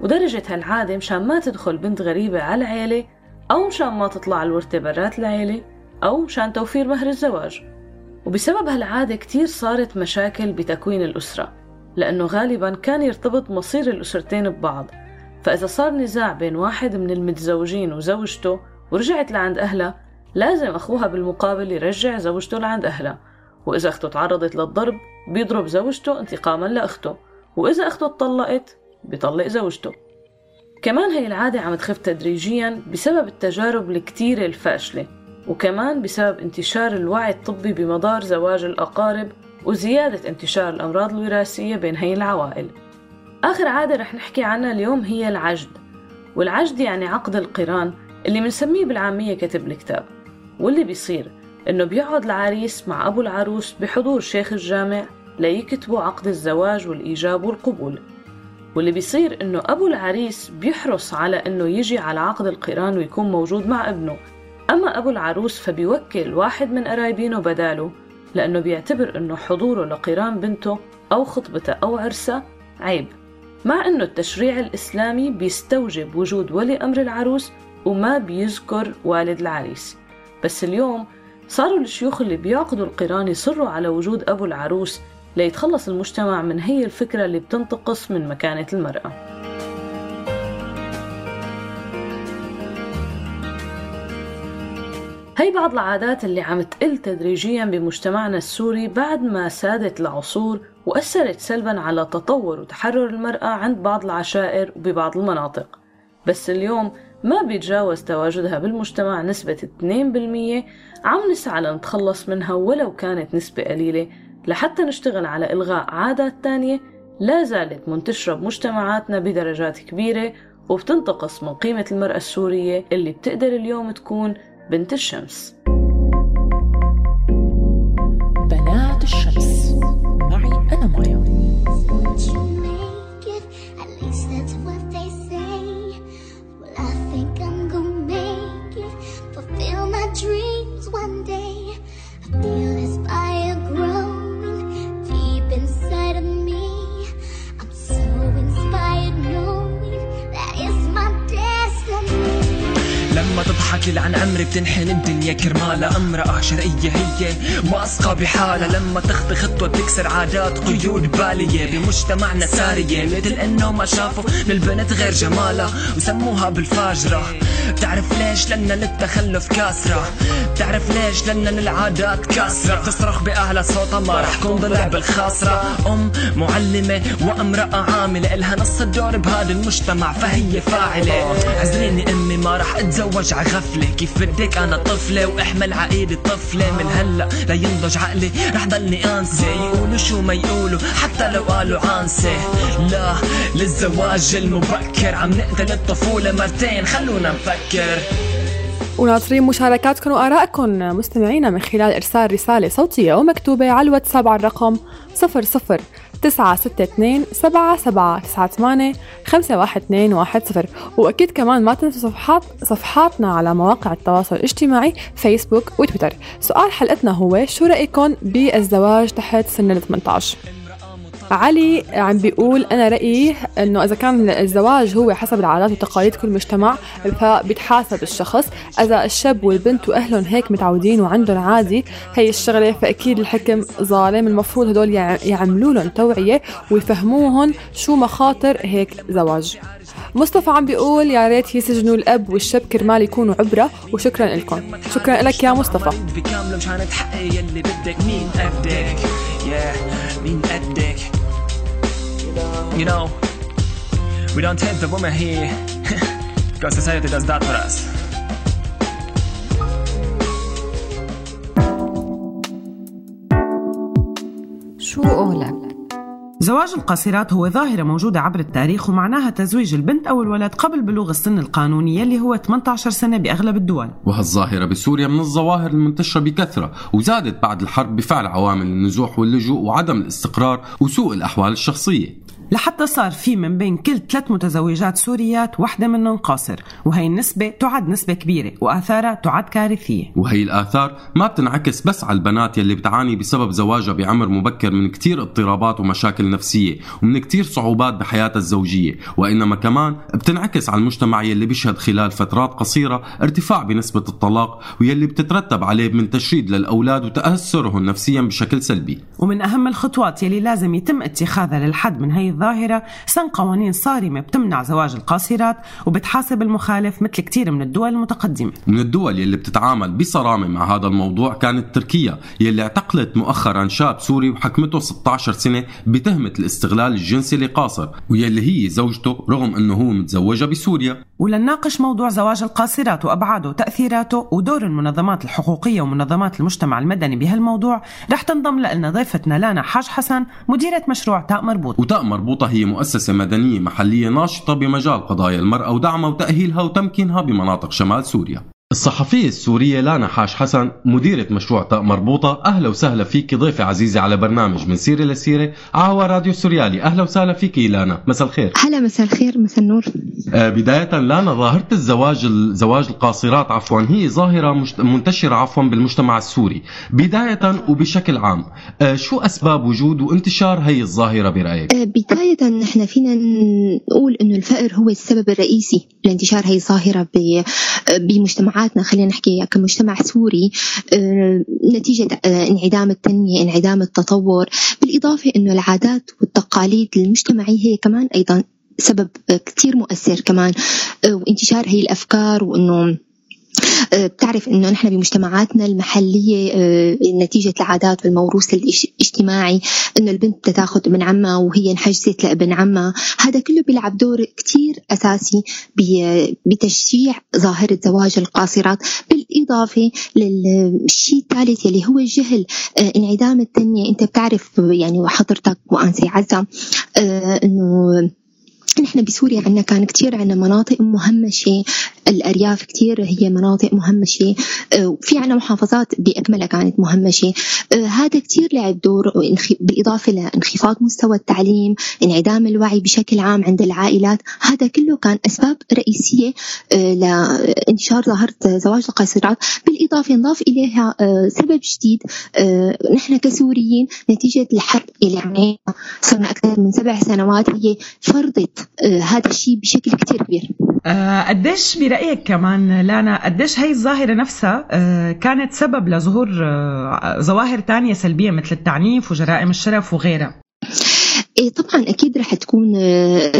ودرجة هالعادة مشان ما تدخل بنت غريبة على العيلة أو مشان ما تطلع الورثة برات العيلة أو مشان توفير مهر الزواج. وبسبب هالعادة كتير صارت مشاكل بتكوين الأسرة لأنه غالبا كان يرتبط مصير الأسرتين ببعض. فإذا صار نزاع بين واحد من المتزوجين وزوجته ورجعت لعند أهلها لازم أخوها بالمقابل يرجع زوجته لعند أهلها. وإذا أخته تعرضت للضرب بيضرب زوجته انتقاما لأخته. وإذا أخته اتطلقت بيطلق زوجته. كمان هي العادة عم تخف تدريجيا بسبب التجارب الكتيرة الفاشلة وكمان بسبب انتشار الوعي الطبي بمدار زواج الأقارب وزيادة انتشار الأمراض الوراثية بين هي العوائل. آخر عادة رح نحكي عنها اليوم هي العجد والعجد يعني عقد القران اللي بنسميه بالعامية كتب الكتاب واللي بيصير إنه بيقعد العريس مع أبو العروس بحضور شيخ الجامع ليكتبوا عقد الزواج والإيجاب والقبول. واللي بيصير إنه أبو العريس بيحرص على إنه يجي على عقد القران ويكون موجود مع ابنه. أما أبو العروس فبيوكل واحد من قرايبينه بداله لأنه بيعتبر إنه حضوره لقران بنته أو خطبته أو عرسه عيب. مع إنه التشريع الإسلامي بيستوجب وجود ولي أمر العروس وما بيذكر والد العريس. بس اليوم صاروا الشيوخ اللي بيعقدوا القران يصروا على وجود أبو العروس ليتخلص المجتمع من هي الفكرة اللي بتنتقص من مكانة المرأة. هي بعض العادات اللي عم تقل تدريجيا بمجتمعنا السوري بعد ما سادت العصور وأثرت سلبا على تطور وتحرر المرأة عند بعض العشائر وببعض المناطق. بس اليوم ما بيتجاوز تواجدها بالمجتمع نسبة 2% عم نسعى لنتخلص منها ولو كانت نسبة قليلة. لحتى نشتغل على إلغاء عادات تانية لا زالت منتشرة بمجتمعاتنا بدرجات كبيرة وبتنتقص من قيمة المرأة السورية اللي بتقدر اليوم تكون بنت الشمس. لما تضحك لعن عمري بتنحن الدنيا كرمالها أمرأة شرقية هي واثقة بحالها لما تخطي خطوة تكسر عادات قيود بالية. بمجتمعنا سارية مثل إنه ما شافوا للبنت غير جمالها وسموها بالفاجرة. بتعرف ليش؟ لأن للتخلف كاسرة. بتعرف ليش؟ لأن للعادات كاسرة. بتصرخ بأهلها صوتها ما رح كون ضلع بالخاصرة أم معلمة وأمرأة عاملة إلها نص الدور بهذا المجتمع فهي فاعلة. عزليني أمي ما رح أتزوج ع غفلة كيف بدك؟ أنا طفلة وأحمل عقيدة طفلة. من هلأ لينضج عقلي. رح ضلني أنسى يقولوا شو ما يقولوا. حتى لو قالوا عانسة لا للزواج المبكر. عم نقتل الطفولة مرتين. خلونا نفكر. وناطرين مشاركاتكم وآرائكم. مستمعينا من خلال إرسال رسالة صوتية ومكتوبة على الواتساب على الرقم 00 962 7798 51210 وأكيد كمان ما تنسوا صفحات صفحاتنا على مواقع التواصل الاجتماعي فيسبوك وتويتر. سؤال حلقتنا هو شو رأيكم بالزواج تحت سن ال 18 علي عم بيقول أنا رأيي إنه إذا كان الزواج هو حسب العادات وتقاليد كل مجتمع فبيتحاسب الشخص. إذا الشاب والبنت وأهلهم هيك متعودين وعندهم عادي هي الشغلة فأكيد الحكم ظالم. المفروض هدول يع- يعملوا لهم توعية ويفهموهم شو مخاطر هيك زواج. مصطفى عم بيقول يا ريت يسجنوا الأب والشاب كرمال يكونوا عبرة وشكرا لكم. شكرا لك يا مصطفى. مين قدك؟ Yeah مين قدك؟ You know we don't take the woman here. Because society does that for us. شو قولك؟ زواج القاصرات هو ظاهرة موجودة عبر التاريخ ومعناها تزويج البنت أو الولد قبل بلوغ السن القانوني يلي هو 18 سنة بأغلب الدول. وهالظاهرة بسوريا من الظواهر المنتشرة بكثرة وزادت بعد الحرب بفعل عوامل النزوح واللجوء وعدم الاستقرار وسوء الأحوال الشخصية. لحتى صار في من بين كل ثلاث متزوجات سوريات واحدة منهم قاصر وهي النسبة تعد نسبة كبيرة وآثارها تعد كارثية. وهي الآثار ما بتنعكس بس على البنات يلي بتعاني بسبب زواجها بعمر مبكر من كتير اضطرابات ومشاكل نفسية ومن كتير صعوبات بحياتها الزوجية وإنما كمان بتنعكس على المجتمع يلي بيشهد خلال فترات قصيرة ارتفاع بنسبة الطلاق ويلي بتترتب عليه من تشريد للأولاد وتأثرهم نفسيا بشكل سلبي. ومن أهم الخطوات يلي لازم يتم اتخاذها للحد من هي الظاهرة سن قوانين صارمة بتمنع زواج القاصرات وبتحاسب المخالف مثل كتير من الدول المتقدمة. من الدول يلي بتتعامل بصرامة مع هذا الموضوع كانت تركيا يلي اعتقلت مؤخرا شاب سوري وحكمته 16 سنة بتهمة الاستغلال الجنسي لقاصر ويلي هي زوجته رغم إنه هو متزوجها بسوريا. ولنناقش موضوع زواج القاصرات وأبعاده وتأثيراته ودور المنظمات الحقوقية ومنظمات المجتمع المدني بهالموضوع رح تنضم لنا ضيفتنا لانا حاج حسن مديرة مشروع تاء مربوط وتاء مربوطة هي مؤسسة مدنية محلية ناشطة بمجال قضايا المرأة ودعمها وتأهيلها وتمكينها بمناطق شمال سوريا. الصحفية السورية لانا حاج حسن مديرة مشروع تاء مربوطة أهلا وسهلا فيك ضيفة عزيزة على برنامج من سيرة لسيرة عهوى راديو سوريالي أهلا وسهلا فيك لانا مساء الخير. هلا مساء الخير مساء النور. آه، بداية لانا ظاهرة الزواج زواج القاصرات عفوا هي ظاهرة مشت- منتشرة عفوا بالمجتمع السوري. بداية وبشكل عام آه، شو أسباب وجود وانتشار هي الظاهرة برأيك؟ آه، بداية نحن فينا نقول إنه الفقر هو السبب الرئيسي لانتشار هي الظاهرة ب- بمجتمعاتنا خلينا نحكي كمجتمع سوري آه، نتيجة آه، انعدام التنمية انعدام التطور بالإضافة إنه العادات والتقاليد المجتمعية هي كمان أيضا سبب آه، كتير مؤثر كمان وانتشار هي الأفكار وإنه آه، بتعرف إنه نحن بمجتمعاتنا المحلية آه، نتيجة العادات والموروث الاج- الاجتماعي إنه البنت بدها تاخذ ابن عمها وهي انحجزت لابن عمها. هذا كله بيلعب دور كتير أساسي بتشجيع ظاهرة زواج القاصرات بالإضافة للشيء الثالث يلي هو الجهل آه، انعدام التنمية. أنت بتعرف يعني وحضرتك وأنسي عزة إنه نحن بسوريا عندنا كان كتير عندنا مناطق مهمشة الأرياف كتير هي مناطق مهمشة. آه، وفي عندنا محافظات بأكملها كانت مهمشة. آه، هذا كتير لعب دور بالإضافة لإنخفاض مستوى التعليم انعدام الوعي بشكل عام عند العائلات. هذا كله كان أسباب رئيسية آه، لإنتشار ظاهرة زواج القاصرات بالإضافة نضاف إليها سبب جديد نحن كسوريين نتيجة الحرب اللي عملناها صرنا أكثر من سبع سنوات هي فرضت هذا الشيء بشكل كتير كبير. قديش برأيك كمان لانا قديش هي الظاهرة نفسها آه، كانت سبب لظهور آه، ظواهر تانية سلبية مثل التعنيف وجرائم الشرف وغيرها؟ إيه طبعا أكيد رح تكون آه،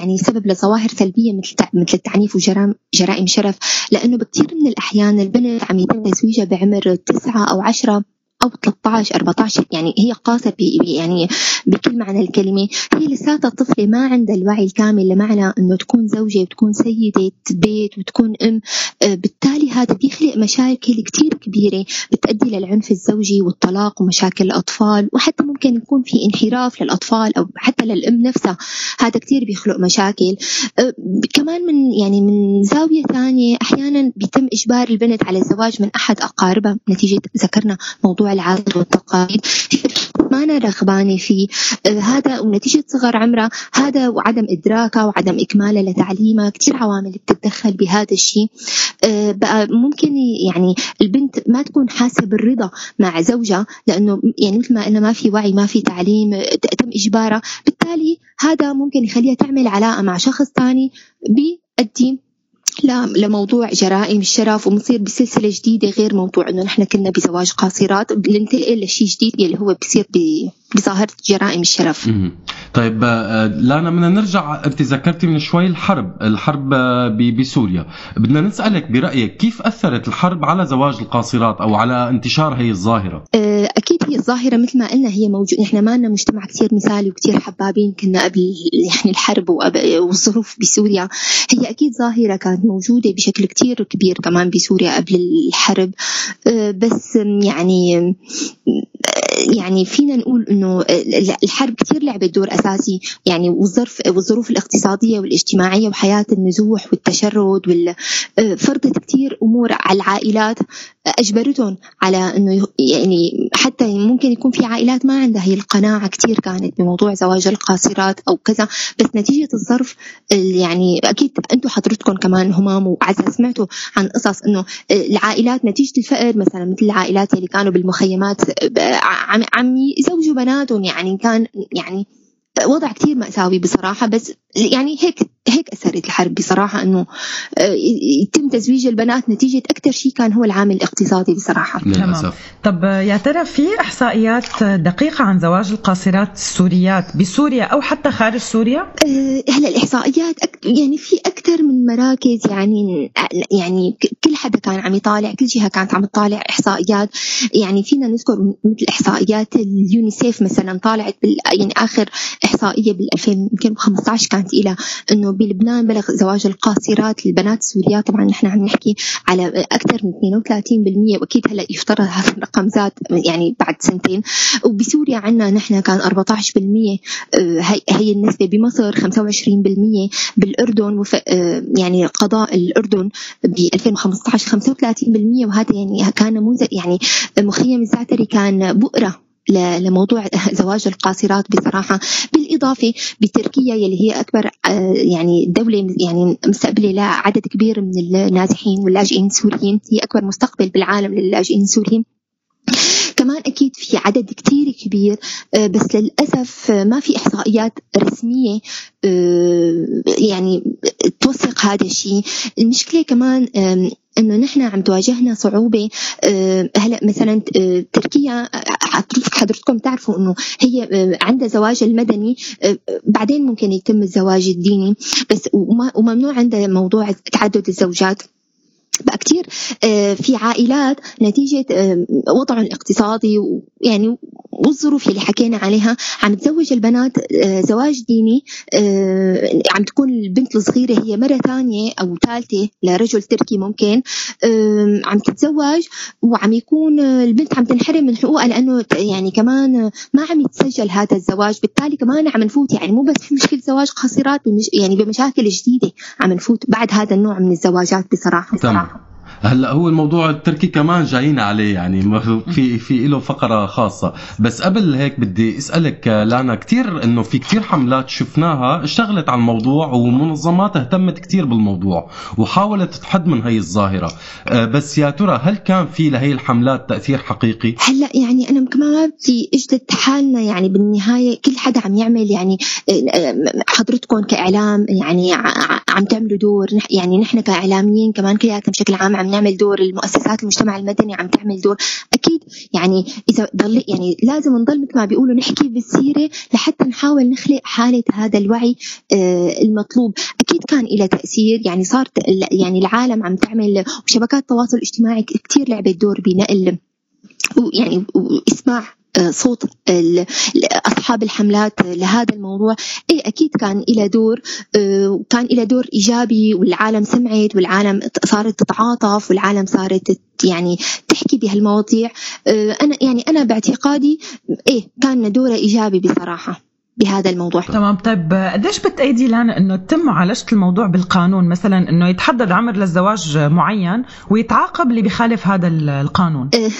يعني سبب لظواهر سلبية مثل مثل التعنيف وجرائم جرائم شرف لأنه بكثير من الأحيان البنت عم يتم تزويجها بعمر تسعة أو عشرة. أو 13 14 يعني هي قاسة يعني بكل معنى الكلمة. هي لساتها طفله ما عندها الوعي الكامل لمعنى إنه تكون زوجة وتكون سيدة بيت وتكون أم. آه، بالتالي هذا بيخلق مشاكل كتير كبيرة بتؤدي للعنف الزوجي والطلاق ومشاكل الأطفال وحتى ممكن يكون في انحراف للأطفال أو حتى للأم نفسها. هذا كتير بيخلق مشاكل. آه، كمان من يعني من زاوية ثانية أحيانا بيتم إجبار البنت على الزواج من أحد أقاربها نتيجة ذكرنا موضوع العادات والتقاليد. ما أنا رغبانة فيه هذا ونتيجة صغر عمرها هذا وعدم إدراكها وعدم إكمالها لتعليمها كثير عوامل بتتدخل بهذا الشيء. آه، بقى ممكن يعني البنت ما تكون حاسة بالرضا مع زوجها لأنه يعني مثل ما قلنا ما في وعي ما في تعليم آه، تم إجبارها بالتالي هذا ممكن يخليها تعمل علاقة مع شخص ثاني بيؤدي ل- لموضوع جرائم الشرف ومصير بسلسلة جديدة غير موضوع إنه نحن كنا بزواج قاصرات بننتقل لشيء جديد يلي هو بصير بظاهرة جرائم الشرف. طيب آه، لانا بدنا نرجع أنت ذكرتي من شوي الحرب الحرب آه، بسوريا. بدنا نسألك برأيك كيف أثرت الحرب على زواج القاصرات أو على انتشار هي الظاهرة؟ آه، أكيد هي الظاهره مثل ما قلنا هي موجود. نحن ما لنا مجتمع كثير مثالي وكثير حبابين. كنا قبل يعني الحرب والظروف بسوريا. هي أكيد ظاهرة كانت موجودة بشكل كثير كبير كمان بسوريا قبل الحرب. آه، بس يعني يعني فينا نقول إنه ال- الحرب كثير لعبت دور أساسي. يعني والظرف والظروف الاقتصادية والاجتماعية وحياة النزوح والتشرد وال آه، فرضت كثير أمور على العائلات. أجبرتهم على إنه يعني حتى ممكن يكون في عائلات ما عندها هي القناعة كثير كانت بموضوع زواج القاصرات أو كذا. بس نتيجة الظرف ال- يعني أكيد أنتم حضرتكم كمان همام وعزة سمعتوا عن قصص إنه العائلات نتيجة الفقر. مثلا مثل العائلات اللي كانوا بالمخيمات ب- عم عم يزوجوا بناتهم. يعني كان يعني وضع كتير مأساوي بصراحة بس يعني هيك هيك أثرت الحرب بصراحة إنه آه، يتم تزويج البنات نتيجة أكثر شيء كان هو العامل الاقتصادي بصراحة. تمام. طب يا ترى في إحصائيات دقيقة عن زواج القاصرات السوريات بسوريا أو حتى خارج سوريا؟ آه، هلا الإحصائيات أك... يعني في أكثر من مراكز يعني يعني حدا كان عم يطالع كل جهة كانت عم تطالع إحصائيات. يعني فينا نذكر مثل إحصائيات اليونيسيف مثلا طالعت بال... يعني آخر إحصائية بال 2015 كانت إلى إنه بلبنان بلغ زواج القاصرات للبنات السوريات طبعا نحن عم نحكي على أكثر من 32% وأكيد هلأ يفترض هذا الرقم زاد يعني بعد سنتين. وبسوريا عندنا نحن كان 14% آه، هي النسبة. بمصر 25% بالأردن وف... آه، يعني قضاء الأردن ب 2015 35% وهذا يعني كان نموذج يعني مخيم الزعتري كان بؤرة ل- لموضوع زواج القاصرات بصراحة بالإضافة بتركيا يلي هي أكبر آه، يعني دولة يعني مستقبلة لعدد كبير من النازحين واللاجئين السوريين هي أكبر مستقبل بالعالم للاجئين السوريين. كمان أكيد في عدد كتير كبير آه، بس للأسف آه، ما في إحصائيات رسمية يعني توثق هذا الشيء. المشكلة كمان إنه نحن عم تواجهنا صعوبة آه، هلا مثلا آه، تركيا آه، حضرتك- حضرتكم تعرفوا إنه هي عندها زواج المدني بعدين ممكن يتم الزواج الديني بس وممنوع عندها موضوع تعدد الزوجات. بقى كتير آه، في عائلات نتيجة آه، وضعهم الاقتصادي ويعني والظروف اللي حكينا عليها عم تزوج البنات آه، زواج ديني عم تكون البنت الصغيرة هي مرة ثانية أو ثالثة لرجل تركي ممكن عم تتزوج وعم يكون البنت عم تنحرم من حقوقها لأنه يعني كمان ما عم يتسجل هذا الزواج بالتالي كمان عم نفوت يعني مو بس في مشكلة زواج قاصرات يعني بمشاكل جديدة عم نفوت بعد هذا النوع من الزواجات بصراحة. تمام. هلا هو الموضوع التركي كمان جايين عليه يعني في في له فقرة خاصة. بس قبل هيك بدي أسألك لانا كثير إنه في كثير حملات شفناها اشتغلت على الموضوع ومنظمات اهتمت كثير بالموضوع وحاولت تحد من هي الظاهرة. آه، بس يا ترى هل كان في لهي الحملات تأثير حقيقي؟ هلا يعني أنا كمان ما بدي اجلد حالنا يعني بالنهاية كل حدا عم يعمل يعني آه، حضرتكم كإعلام يعني عم تعملوا دور يعني نحن كإعلاميين كمان كلياتنا بشكل عام عم نعمل دور المؤسسات المجتمع المدني عم تعمل دور. أكيد يعني إذا ضل يعني لازم نضل مثل ما بيقولوا نحكي بالسيرة لحتى نحاول نخلق حالة هذا الوعي آه، المطلوب. أكيد كان له تأثير يعني صارت يعني العالم عم تعمل وشبكات التواصل الاجتماعي كثير لعبت دور بنقل ويعني واسماع آه، صوت أصحاب الحملات لهذا الموضوع. اي أكيد كان له دور آه، وكان له دور إيجابي والعالم سمعت والعالم صارت تتعاطف والعالم صارت يعني تحكي بهالمواضيع. آه، أنا يعني أنا باعتقادي إيه كان دوره إيجابي بصراحة. بهذا الموضوع. تمام. طيب قديش بتأيدي لنا إنه تتم معالجة الموضوع بالقانون؟ مثلا إنه يتحدد عمر للزواج معين ويتعاقب اللي بيخالف هذا ال- القانون. آه،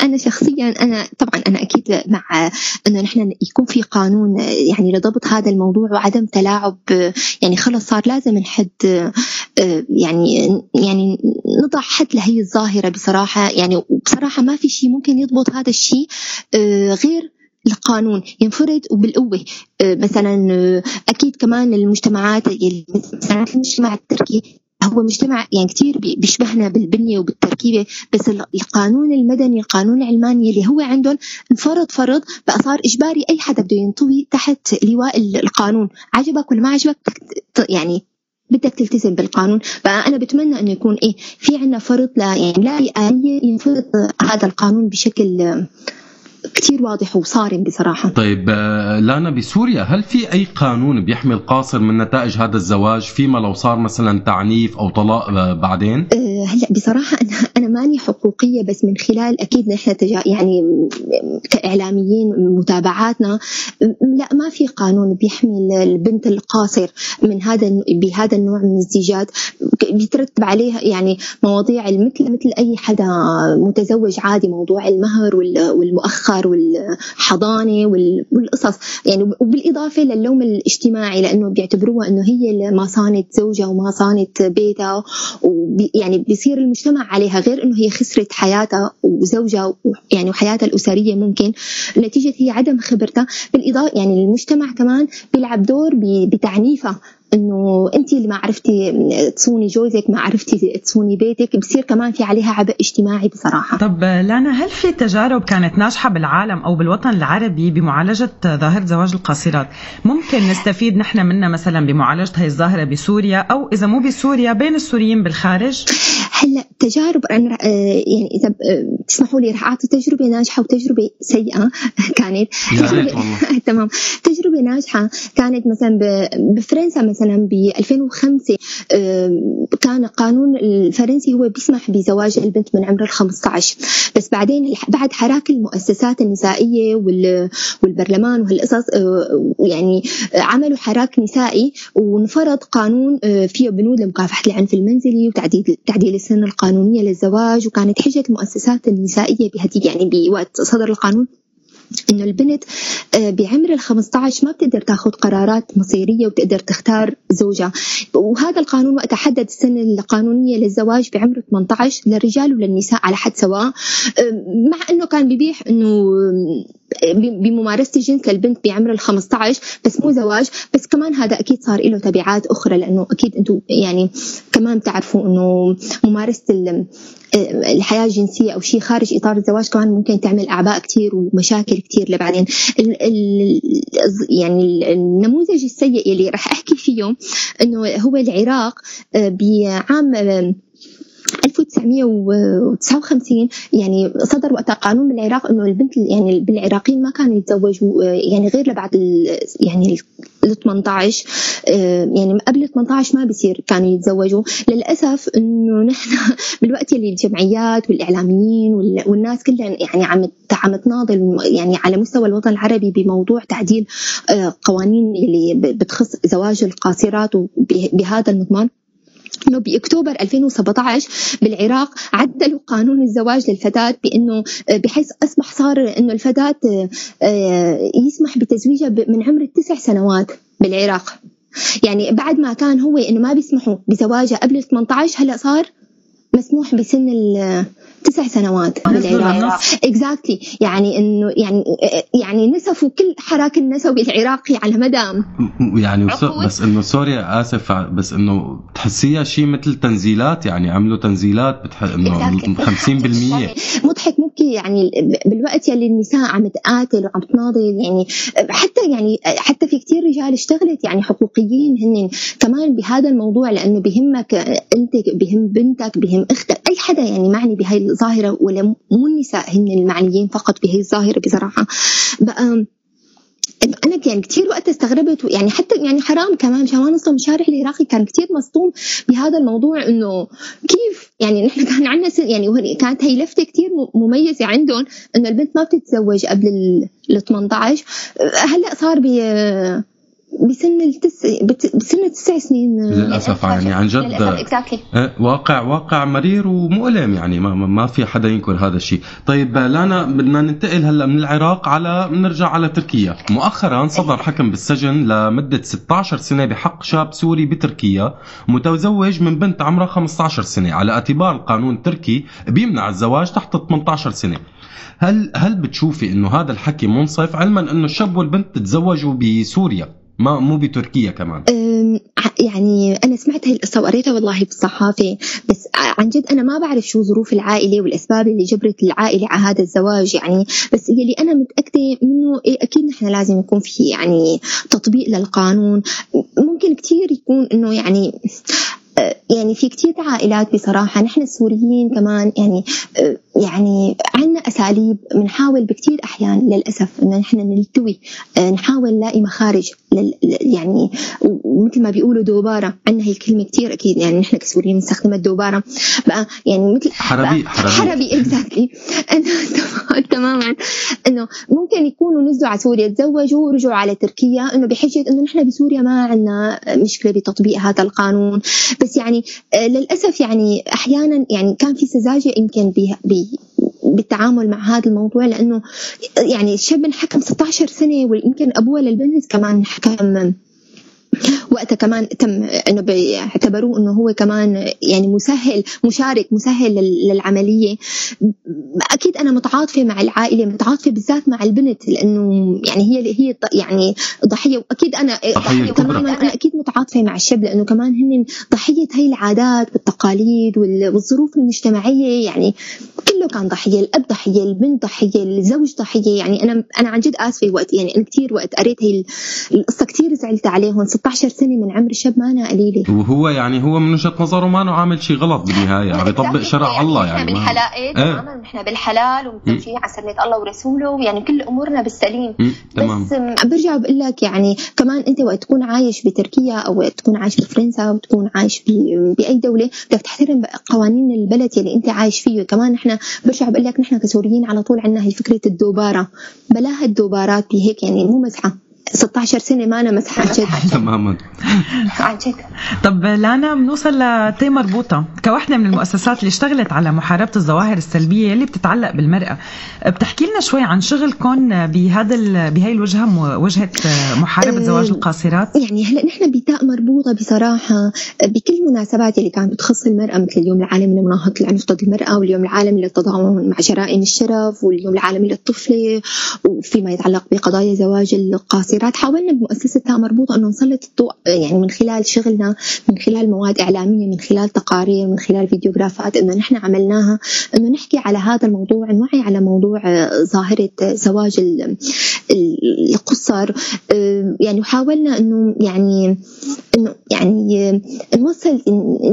أنا شخصيا أنا طبعا أنا أكيد مع إنه نحن يكون في قانون يعني لضبط هذا الموضوع وعدم تلاعب. يعني خلص صار لازم نحد آه، يعني يعني نضع حد لهي الظاهرة بصراحة. يعني وبصراحه ما في شيء ممكن يضبط هذا الشيء آه، غير القانون ينفرد وبالقوة. آه، مثلا آه، أكيد كمان المجتمعات مثلا المجتمع التركي هو مجتمع يعني كتير بي- بيشبهنا بالبنية وبالتركيبة بس ال- القانون المدني القانون العلماني اللي هو عندهم انفرض فرض بقى صار إجباري. أي حدا بده ينطوي تحت لواء ال- القانون. عجبك ولا ما عجبك؟ يعني بدك تلتزم بالقانون. فأنا بتمنى أنه يكون إيه في عنا فرض لا يعني لا آلية ينفرض هذا القانون بشكل كتير واضح وصارم بصراحة طيب آه، لانا بسوريا هل في أي قانون بيحمي القاصر من نتائج هذا الزواج؟ فيما لو صار مثلا تعنيف أو طلاق آه، بعدين؟ آه، أه، هلا بصراحة أنا أنا ماني حقوقية بس من خلال أكيد نحن تجا يعني كإعلاميين متابعاتنا لا ما في قانون بيحمي البنت القاصر من هذا بهذا النوع من الزيجات. بيترتب عليها يعني مواضيع مثل مثل أي حدا متزوج عادي موضوع المهر وال- والمؤخر والحضانة وال- والقصص. يعني وبالإضافة للوم الاجتماعي لأنه بيعتبروها أنه هي ما صانت زوجها وما صانت بيتها وبي يعني بيصير المجتمع عليها غير إنه هي خسرت حياتها وزوجها يعني وحياتها الأسرية ممكن. نتيجة هي عدم خبرتها. بالاضافه يعني المجتمع كمان بيلعب دور بتعنيفها إنه أنت اللي ما عرفتي تصوني جوزك ما عرفتي تصوني بيتك بصير كمان في عليها عبء اجتماعي بصراحة. طب لانا هل في تجارب كانت ناجحة بالعالم أو بالوطن العربي بمعالجة ظاهرة زواج القاصرات؟ ممكن نستفيد نحن منها مثلا بمعالجة هاي الظاهرة بسوريا أو إذا مو بسوريا بين السوريين بالخارج؟ هلأ تجارب أنا آه، يعني إذا آه، تسمحوا لي رح أعطي تجربة ناجحة وتجربة سيئة كانت. والله. تمام. تجربة ناجحة كانت مثلا بفرنسا مثلا. ب 2005 آه، كان القانون الفرنسي هو بيسمح بزواج البنت من عمر ال 15 بس بعدين بعد حراك المؤسسات النسائية وال- والبرلمان وهالقصص آه، يعني عملوا حراك نسائي وانفرض قانون آه، فيه بنود لمكافحة العنف المنزلي وتعديل تعديل السن القانونية للزواج. وكانت حجة المؤسسات النسائية بهديك يعني بوقت صدر القانون إنه البنت آه، بعمر ال 15 ما بتقدر تاخذ قرارات مصيرية وبتقدر تختار زوجها. وهذا القانون وقتها حدد السن القانونية للزواج بعمر 18 للرجال وللنساء على حد سواء. آه، مع إنه كان بيبيح إنه بممارسة الجنس للبنت بعمر ال 15 بس مو زواج. بس كمان هذا أكيد صار له تبعات أخرى لأنه أكيد أنتم يعني كمان بتعرفوا إنه ممارسة ال- الحياة الجنسية أو شيء خارج إطار الزواج كمان ممكن تعمل أعباء كتير ومشاكل كتير لبعدين. ال ال يعني النموذج السيء اللي راح أحكي فيه إنه هو العراق آه، بعام آه، 1959 يعني صدر وقتها قانون بالعراق إنه البنت يعني بالعراقيين ما كانوا يتزوجوا آه، يعني غير لبعد ال- يعني ال 18 آه، يعني قبل 18 ما بصير كانوا يتزوجوا. للأسف إنه نحن بالوقت اللي الجمعيات والإعلاميين وال- والناس كلها يعني عم عم تناضل يعني على مستوى الوطن العربي بموضوع تعديل آه، قوانين اللي بتخص زواج القاصرات بهذا المضمار إنه بأكتوبر 2017 بالعراق عدلوا قانون الزواج للفتاة بإنه بحيث أصبح صار إنه الفتاة آه، يسمح بتزويجها من عمر التسع سنوات بالعراق. يعني بعد ما كان هو إنه ما بيسمحوا بزواجها قبل 18 هلأ صار مسموح بسن التسع سنوات بالعراق. اكزاكتلي يعني إنه يعني يعني نسفوا كل حراك النسوي العراقي على مدى يعني. بس إنه سوريا آسف بس إنه بتحسيها شيء مثل تنزيلات يعني عملوا تنزيلات بتح... إنه 50% مضحك مبكي يعني بالوقت يلي النساء عم تقاتل وعم تناضل يعني حتى يعني حتى في كتير رجال اشتغلت يعني حقوقيين هن كمان بهذا الموضوع لأنه بهمك انت بهم بنتك بهم أختك أي حدا يعني معني بهاي الظاهرة ولا مو النساء هن المعنيين فقط بهي الظاهرة بصراحة. بقى أنا يعني كثير وقت استغربت يعني حتى يعني حرام كمان مشان ما نصدم الشارع العراقي كان كثير مصدوم بهذا الموضوع إنه كيف؟ يعني نحن كان عندنا يعني كانت هي لفتة كثير مميزة عندهم إنه البنت ما بتتزوج قبل ال 18 هلأ صار ب بسن التس بت- بسن التسع سنين للأسف يعني عن جد. exactly. إيه، واقع واقع مرير ومؤلم يعني ما, ما- في حدا ينكر هذا الشيء. طيب لانا بدنا ننتقل هلا من العراق على نرجع على تركيا. مؤخرا صدر حكم بالسجن لمدة 16 سنة بحق شاب سوري بتركيا متزوج من بنت عمرها 15 سنة. على اعتبار القانون التركي بيمنع الزواج تحت 18 سنة. هل هل بتشوفي إنه هذا الحكي منصف؟ علما إنه الشاب والبنت تزوجوا بسوريا. ما مو بتركيا كمان. يعني أنا سمعت هاي القصة وقريتها والله بالصحافة بس عن جد أنا ما بعرف شو ظروف العائلة والأسباب اللي جبرت العائلة على هذا الزواج يعني بس يلي أنا متأكدة منه إيه أكيد نحن لازم يكون في يعني تطبيق للقانون. ممكن كتير يكون إنه يعني آه، يعني في كتير عائلات بصراحة نحن السوريين كمان يعني آه، يعني عندنا أساليب بنحاول بكثير أحيان للأسف انه نحن نلتوي آه، نحاول نلاقي مخارج لل يعني ومثل ما بيقولوا دوبارة عندنا هي الكلمة كثير أكيد يعني نحن كسوريين بنستخدمها الدوبارة بقى يعني مثل حربي- حربي. حربي اكزاكتلي تماما إنه ممكن يكونوا نزلوا على سوريا تزوجوا ورجعوا على تركيا إنه بحجة إنه نحن بسوريا ما عندنا مشكلة بتطبيق هذا القانون. بس يعني آه، للأسف يعني أحيانا يعني كان في سذاجة يمكن بالتعامل مع هذا الموضوع لأنه يعني الشاب انحكم 16 سنة ويمكن أبوه للبنت كمان انحكم وقتها كمان تم إنه بيعتبروه إنه هو كمان يعني مسهل مشارك مسهل لل- للعملية. أكيد أنا متعاطفة مع العائلة متعاطفة بالذات مع البنت لأنه يعني هي هي يعني ضحية. وأكيد أنا كبرى. تماما. أنا أكيد متعاطفة مع الشاب لأنه كمان هن ضحية هي العادات والتقاليد وال- والظروف المجتمعية. يعني كله كان ضحية الأب ضحية البنت ضحية الزوج ضحية. يعني أنا أنا عن جد آسفة وقت يعني أنا كثير وقت قريت هي ال- القصة كثير زعلت عليهم. 16 سنة من عمر الشاب ما أنا قليله وهو يعني هو من وجهة نظره ما عامل شيء غلط بالنهاية عم بيطبق شرع الله يعني ما- بالحلال إيه. تماما نحن بالحلال ومتمشيين على سنة الله ورسوله يعني كل أمورنا بالسليم. تمام. بس برجع بقول لك يعني كمان أنت وقت تكون عايش بتركيا أو وقت تكون عايش بفرنسا وتكون عايش ب- بأي دولة بدك تحترم قوانين البلد يلي أنت عايش فيه. كمان نحن برجع بقول لك نحن كسوريين على طول عندنا هي فكرة الدوبارة. بلاها الدوبارات بهيك يعني مو مزحة. 16 سنة ما عن جد. تماما. عن جد. طب لانا بنوصل لتي مربوطة. كواحدة من المؤسسات اللي اشتغلت على محاربة الظواهر السلبية اللي بتتعلق بالمرأة. بتحكي لنا شوي عن شغلكم بهذا ال- بهاي الوجهة م- وجهة محاربة أه، زواج القاصرات؟ يعني هلا نحن بتاء مربوطة بصراحة بكل المناسبات اللي كانت بتخص المرأة مثل اليوم العالمي لمناهضه العنف ضد المرأة واليوم العالمي للتضامن مع جرائم الشرف واليوم العالمي للطفلة وفيما يتعلق بقضايا زواج القاصرات. حاولنا بمؤسسة تاء مربوطة إنه نسلط الضوء يعني من خلال شغلنا من خلال مواد إعلامية من خلال تقارير من خلال فيديوغرافات إنه نحن عملناها. إنه نحكي على هذا الموضوع نوعي على موضوع آه، ظاهرة زواج ال- ال- القصر. آه، يعني وحاولنا إنه يعني إنه يعني آه، نوصل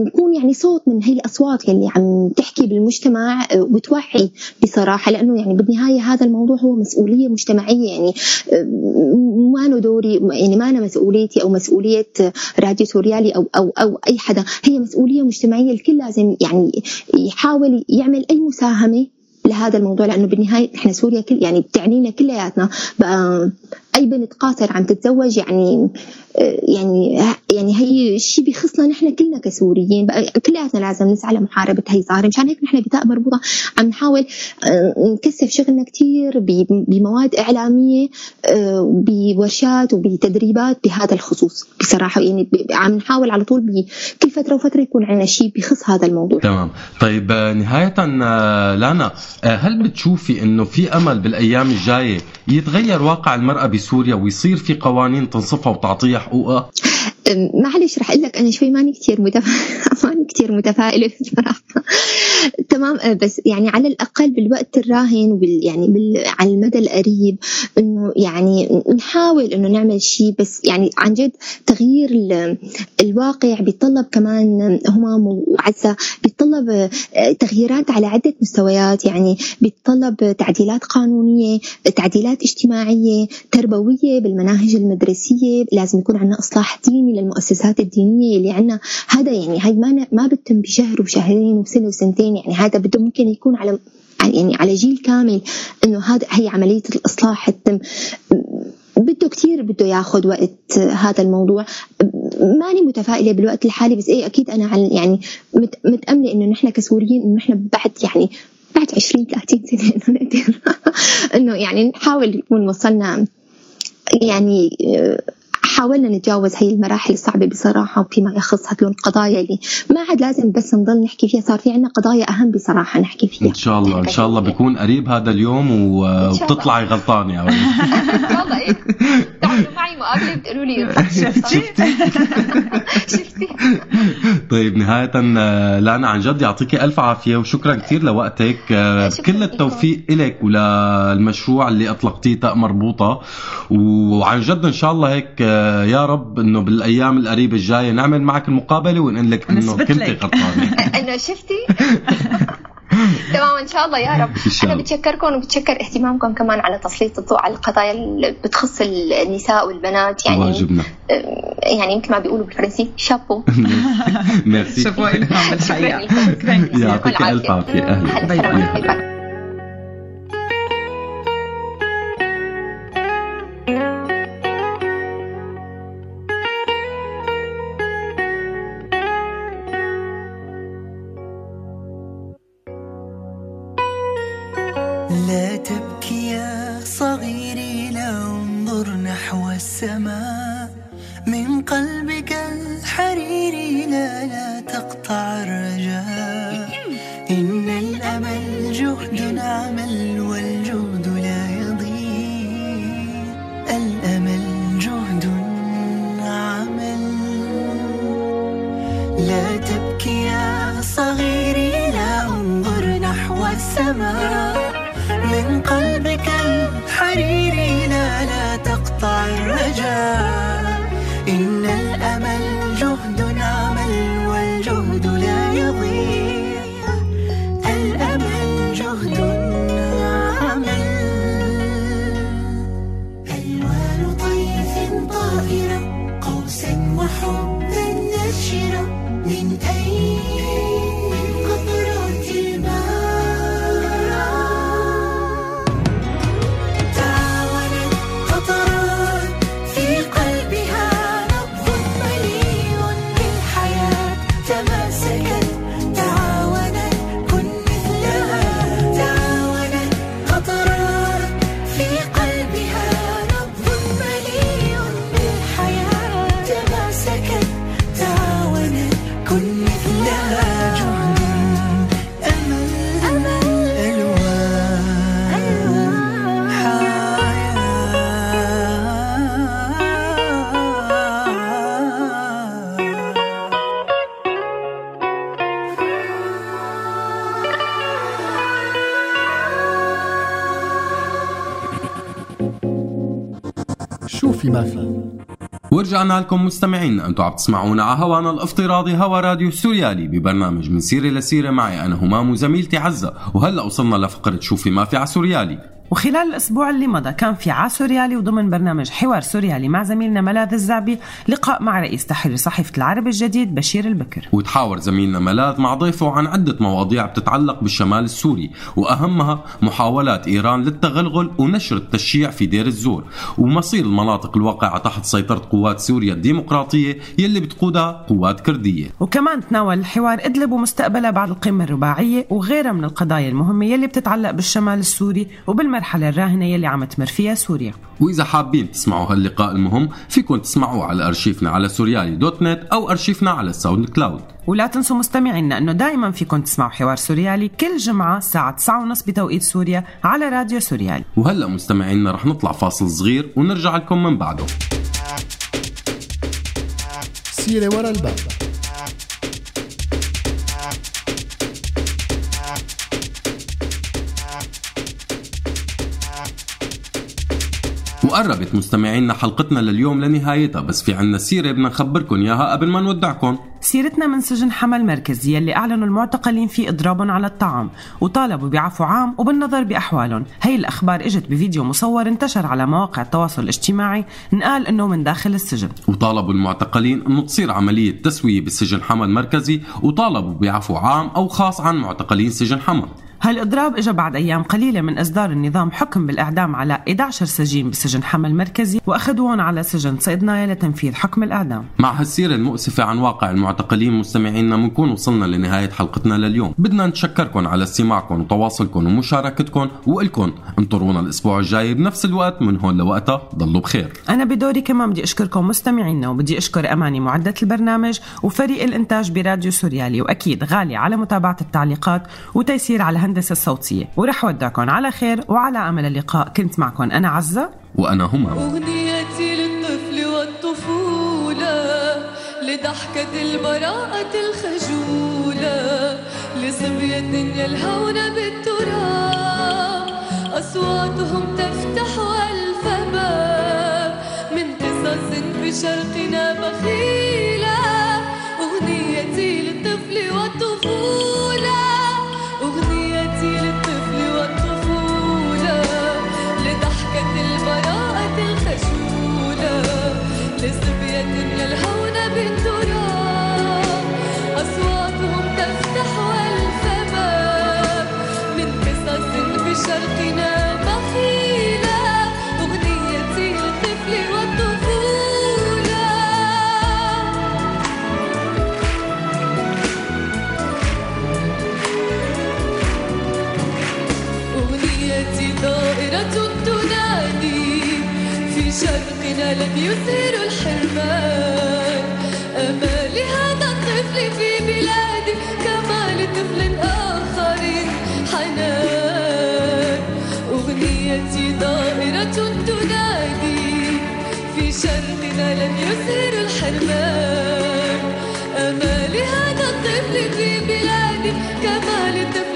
نكون يعني صوت من هي الأصوات يلي عم تحكي بالمجتمع آه، وتوعي بصراحة. لأنه يعني بالنهاية هذا الموضوع هو مسؤولية مجتمعية يعني آه، ما له دوري يعني ما أنا مسؤوليتي أو مسؤولية راديو سوريالي أو أو أو أي حدا. هي مسؤولية مجتمعية الكل لازم يعني يحاول يعمل أي مساهمة لهذا الموضوع لأنه بالنهاية إحنا سوريا كل يعني بتعنينا كلياتنا. أي بنت قاصر عم تتزوج يعني آه، يعني يعني هي شيء بيخصنا نحن كلنا كسوريين كلياتنا لازم نسعى لمحاربة هي الظاهره مشان هيك نحن بتاء مربوطه عم نحاول آه، نكثف شغلنا كثير بمواد إعلامية آه، بورشات وبتدريبات بهذا الخصوص بصراحة. يعني عم نحاول على طول بكل فترة وفترة يكون عندنا شيء بخص هذا الموضوع. تمام. طيب نهاية آه، لانا هل بتشوفي إنه في أمل بالأيام الجاية يتغير واقع المرأة بسوريا ويصير في قوانين تنصفها وتعطيها حقوقها؟ معلش رح أقول لك أنا شوي ماني كثير. ماني كثير متفائلة بصراحه تمام أه، بس يعني على الأقل بالوقت الراهن وبال يعني بال... على المدى القريب إنه يعني نحاول إنه نعمل شيء بس يعني عن جد تغيير ال... الواقع بيتطلب كمان همام وعزة بيتطلب أه، تغييرات على عدة مستويات يعني بيتطلب تعديلات قانونية تعديلات اجتماعية تربوية بالمناهج المدرسية لازم يكون عندنا إصلاح ديني للمؤسسات الدينية اللي عندنا هذا يعني هاي ما ما بتتم بشهر وشهرين وسنة وسنتين يعني هذا بده ممكن يكون على يعني على جيل كامل إنه هذا هي عملية الإصلاح تتم. بده كتير بده ياخذ وقت هذا الموضوع. ماني متفائلة بالوقت الحالي بس إيه أكيد أنا عن يعني مت متأملة إنه نحن كسوريين إنه نحن بعد يعني بعد 20 30 سنة إنه نقدر إنه يعني نحاول نكون وصلنا يعني حاولنا نتجاوز هي المراحل الصعبة بصراحة وفيما يخص هدول القضايا اللي ما عاد لازم بس نضل نحكي فيها. صار في عندنا قضايا أهم بصراحة نحكي فيها. إن شاء الله إن شاء الله بيكون قريب هذا اليوم و- إن شاء الله. وبتطلعي غلطانة يا ولد. والله إيه. تعالوا معي مقابلة بتقولوا لي شفتي؟ شفتي؟ طيب نهاية لانا عن جد يعطيكي ألف عافية وشكرا كثير لوقتك. كل التوفيق إلك وللمشروع اللي أطلقتيه تاء مربوطة. وعن جد إن شاء الله هيك يا رب إنه بالأيام القريبة الجاية نعمل معك المقابلة ونقول لك إنه نثبت كنت لك. غلطانة. انه شفتي؟ تمام إن شاء الله يا رب. إن شاء أنا الله. بتشكركم وبتشكر اهتمامكم كمان على تسليط الضوء على القضايا اللي بتخص النساء والبنات. يعني واجبنا يعني يمكن ما بيقولوا بالفرنسي شابو. ميرسي. شافوا إلهام بالحقيقة يعطيك ألف عافية. أهلا. السماء من قلبك الحريري لا لا تقطع الرجاء. إن الأمل جهد عمل والجهد لا يضيع الأمل جهد عمل. لا تبكي يا صغيري لا أنظر نحو السماء. لا تقطع الرجاء إن الأمل ورجعنا لكم مستمعينا أنتم عم تسمعونا على هوانا الافتراضي هوا راديو سوريالي ببرنامج من سيرة لسيرة. معي أنا همام وزميلتي عزة. وهلأ وصلنا لفقرة شو في ما في على سوريالي. وخلال الأسبوع اللي مضى كان في ع سوريالي وضمن برنامج حوار سوريالي مع زميلنا ملاذ الزعبي لقاء مع رئيس تحرير صحيفة العرب الجديد بشير البكر. وتحاور زميلنا ملاذ مع ضيفه عن عدة مواضيع بتتعلق بالشمال السوري وأهمها محاولات إيران للتغلغل ونشر التشييع في دير الزور ومصير المناطق الواقعة تحت سيطرة قوات سوريا الديمقراطية يلي بتقودها قوات كردية. وكمان تناول الحوار إدلب ومستقبلها بعد القمة الرباعية وغيرها من القضايا المهمة يلي بتتعلق بالشمال السوري وبالمرحلة الراهنة يلي عم تمر فيها سوريا. وإذا حابين تسمعوا هاللقاء المهم فيكم تسمعوه على أرشيفنا على سوريالي dot net أو أرشيفنا على ال SoundCloud. ولا تنسوا مستمعينا إنه دائما فيكم تسمعوا حوار سوريالي كل جمعة الساعة 9:30 بتوقيت سوريا على راديو سوريالي. وهلأ مستمعينا رح نطلع فاصل صغير ونرجع لكم من بعده. سيرة ورا الباب. وقربت مستمعينا حلقتنا لليوم لنهايتها بس في عنا سيرة بدنا نخبركم إياها قبل ما نودعكم سيرتنا من سجن حما المركزي يلي أعلنوا المعتقلين فيه إضرابهم على الطعام وطالبوا بعفو عام وبالنظر بأحوالهم. هي الأخبار إجت بفيديو مصور انتشر على مواقع التواصل الاجتماعي نقال إنه من داخل السجن. وطالبوا المعتقلين إنه تصير عملية تسوية بالسجن حما المركزي وطالبوا بعفو عام أو خاص عن معتقلين سجن حما هالإضراب إجا بعد أيام قليلة من إصدار النظام حكم بالإعدام على 11 سجين بسجن حما المركزي وأخذوهم على سجن صيدنايا لتنفيذ حكم الإعدام. مع هالسيرة المؤسفة عن واقع المعتقلين مستمعينا بنكون وصلنا لنهاية حلقتنا لليوم. بدنا نتشكركم على استماعكم وتواصلكم ومشاركتكم وإلكم انطرونا الأسبوع الجاي بنفس الوقت من هون لوقتها. ضلوا بخير. أنا بدوري كمان بدي أشكركم مستمعينا وبدي أشكر أماني معدة البرنامج وفريق الإنتاج براديو سوريالي وأكيد غالي على متابعة التعليقات وتيسير على الهندسة الصوتية. ورح ودعكم على خير وعلى أمل اللقاء. كنت معكم أنا عزة. وأنا همام أغنيتي للطفل والطفولة لضحكة البراءة الخجولة لصبية الدنيا الهونة بالتراب. أصواتهم تفتح ألف باب. من قصص بشرقنا بخيلة. أغنيتي للطفل والطفولة شرقنا لم يثير الحرمان أمال هذا الطفل في بلادي كما لطفل آخر حنان. أغنيتي ضائرة تنادي في شرقنا لم يثير الحرمان أمال هذا الطفل في بلادي كما لطفل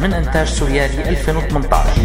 من إنتاج سوريالي 2018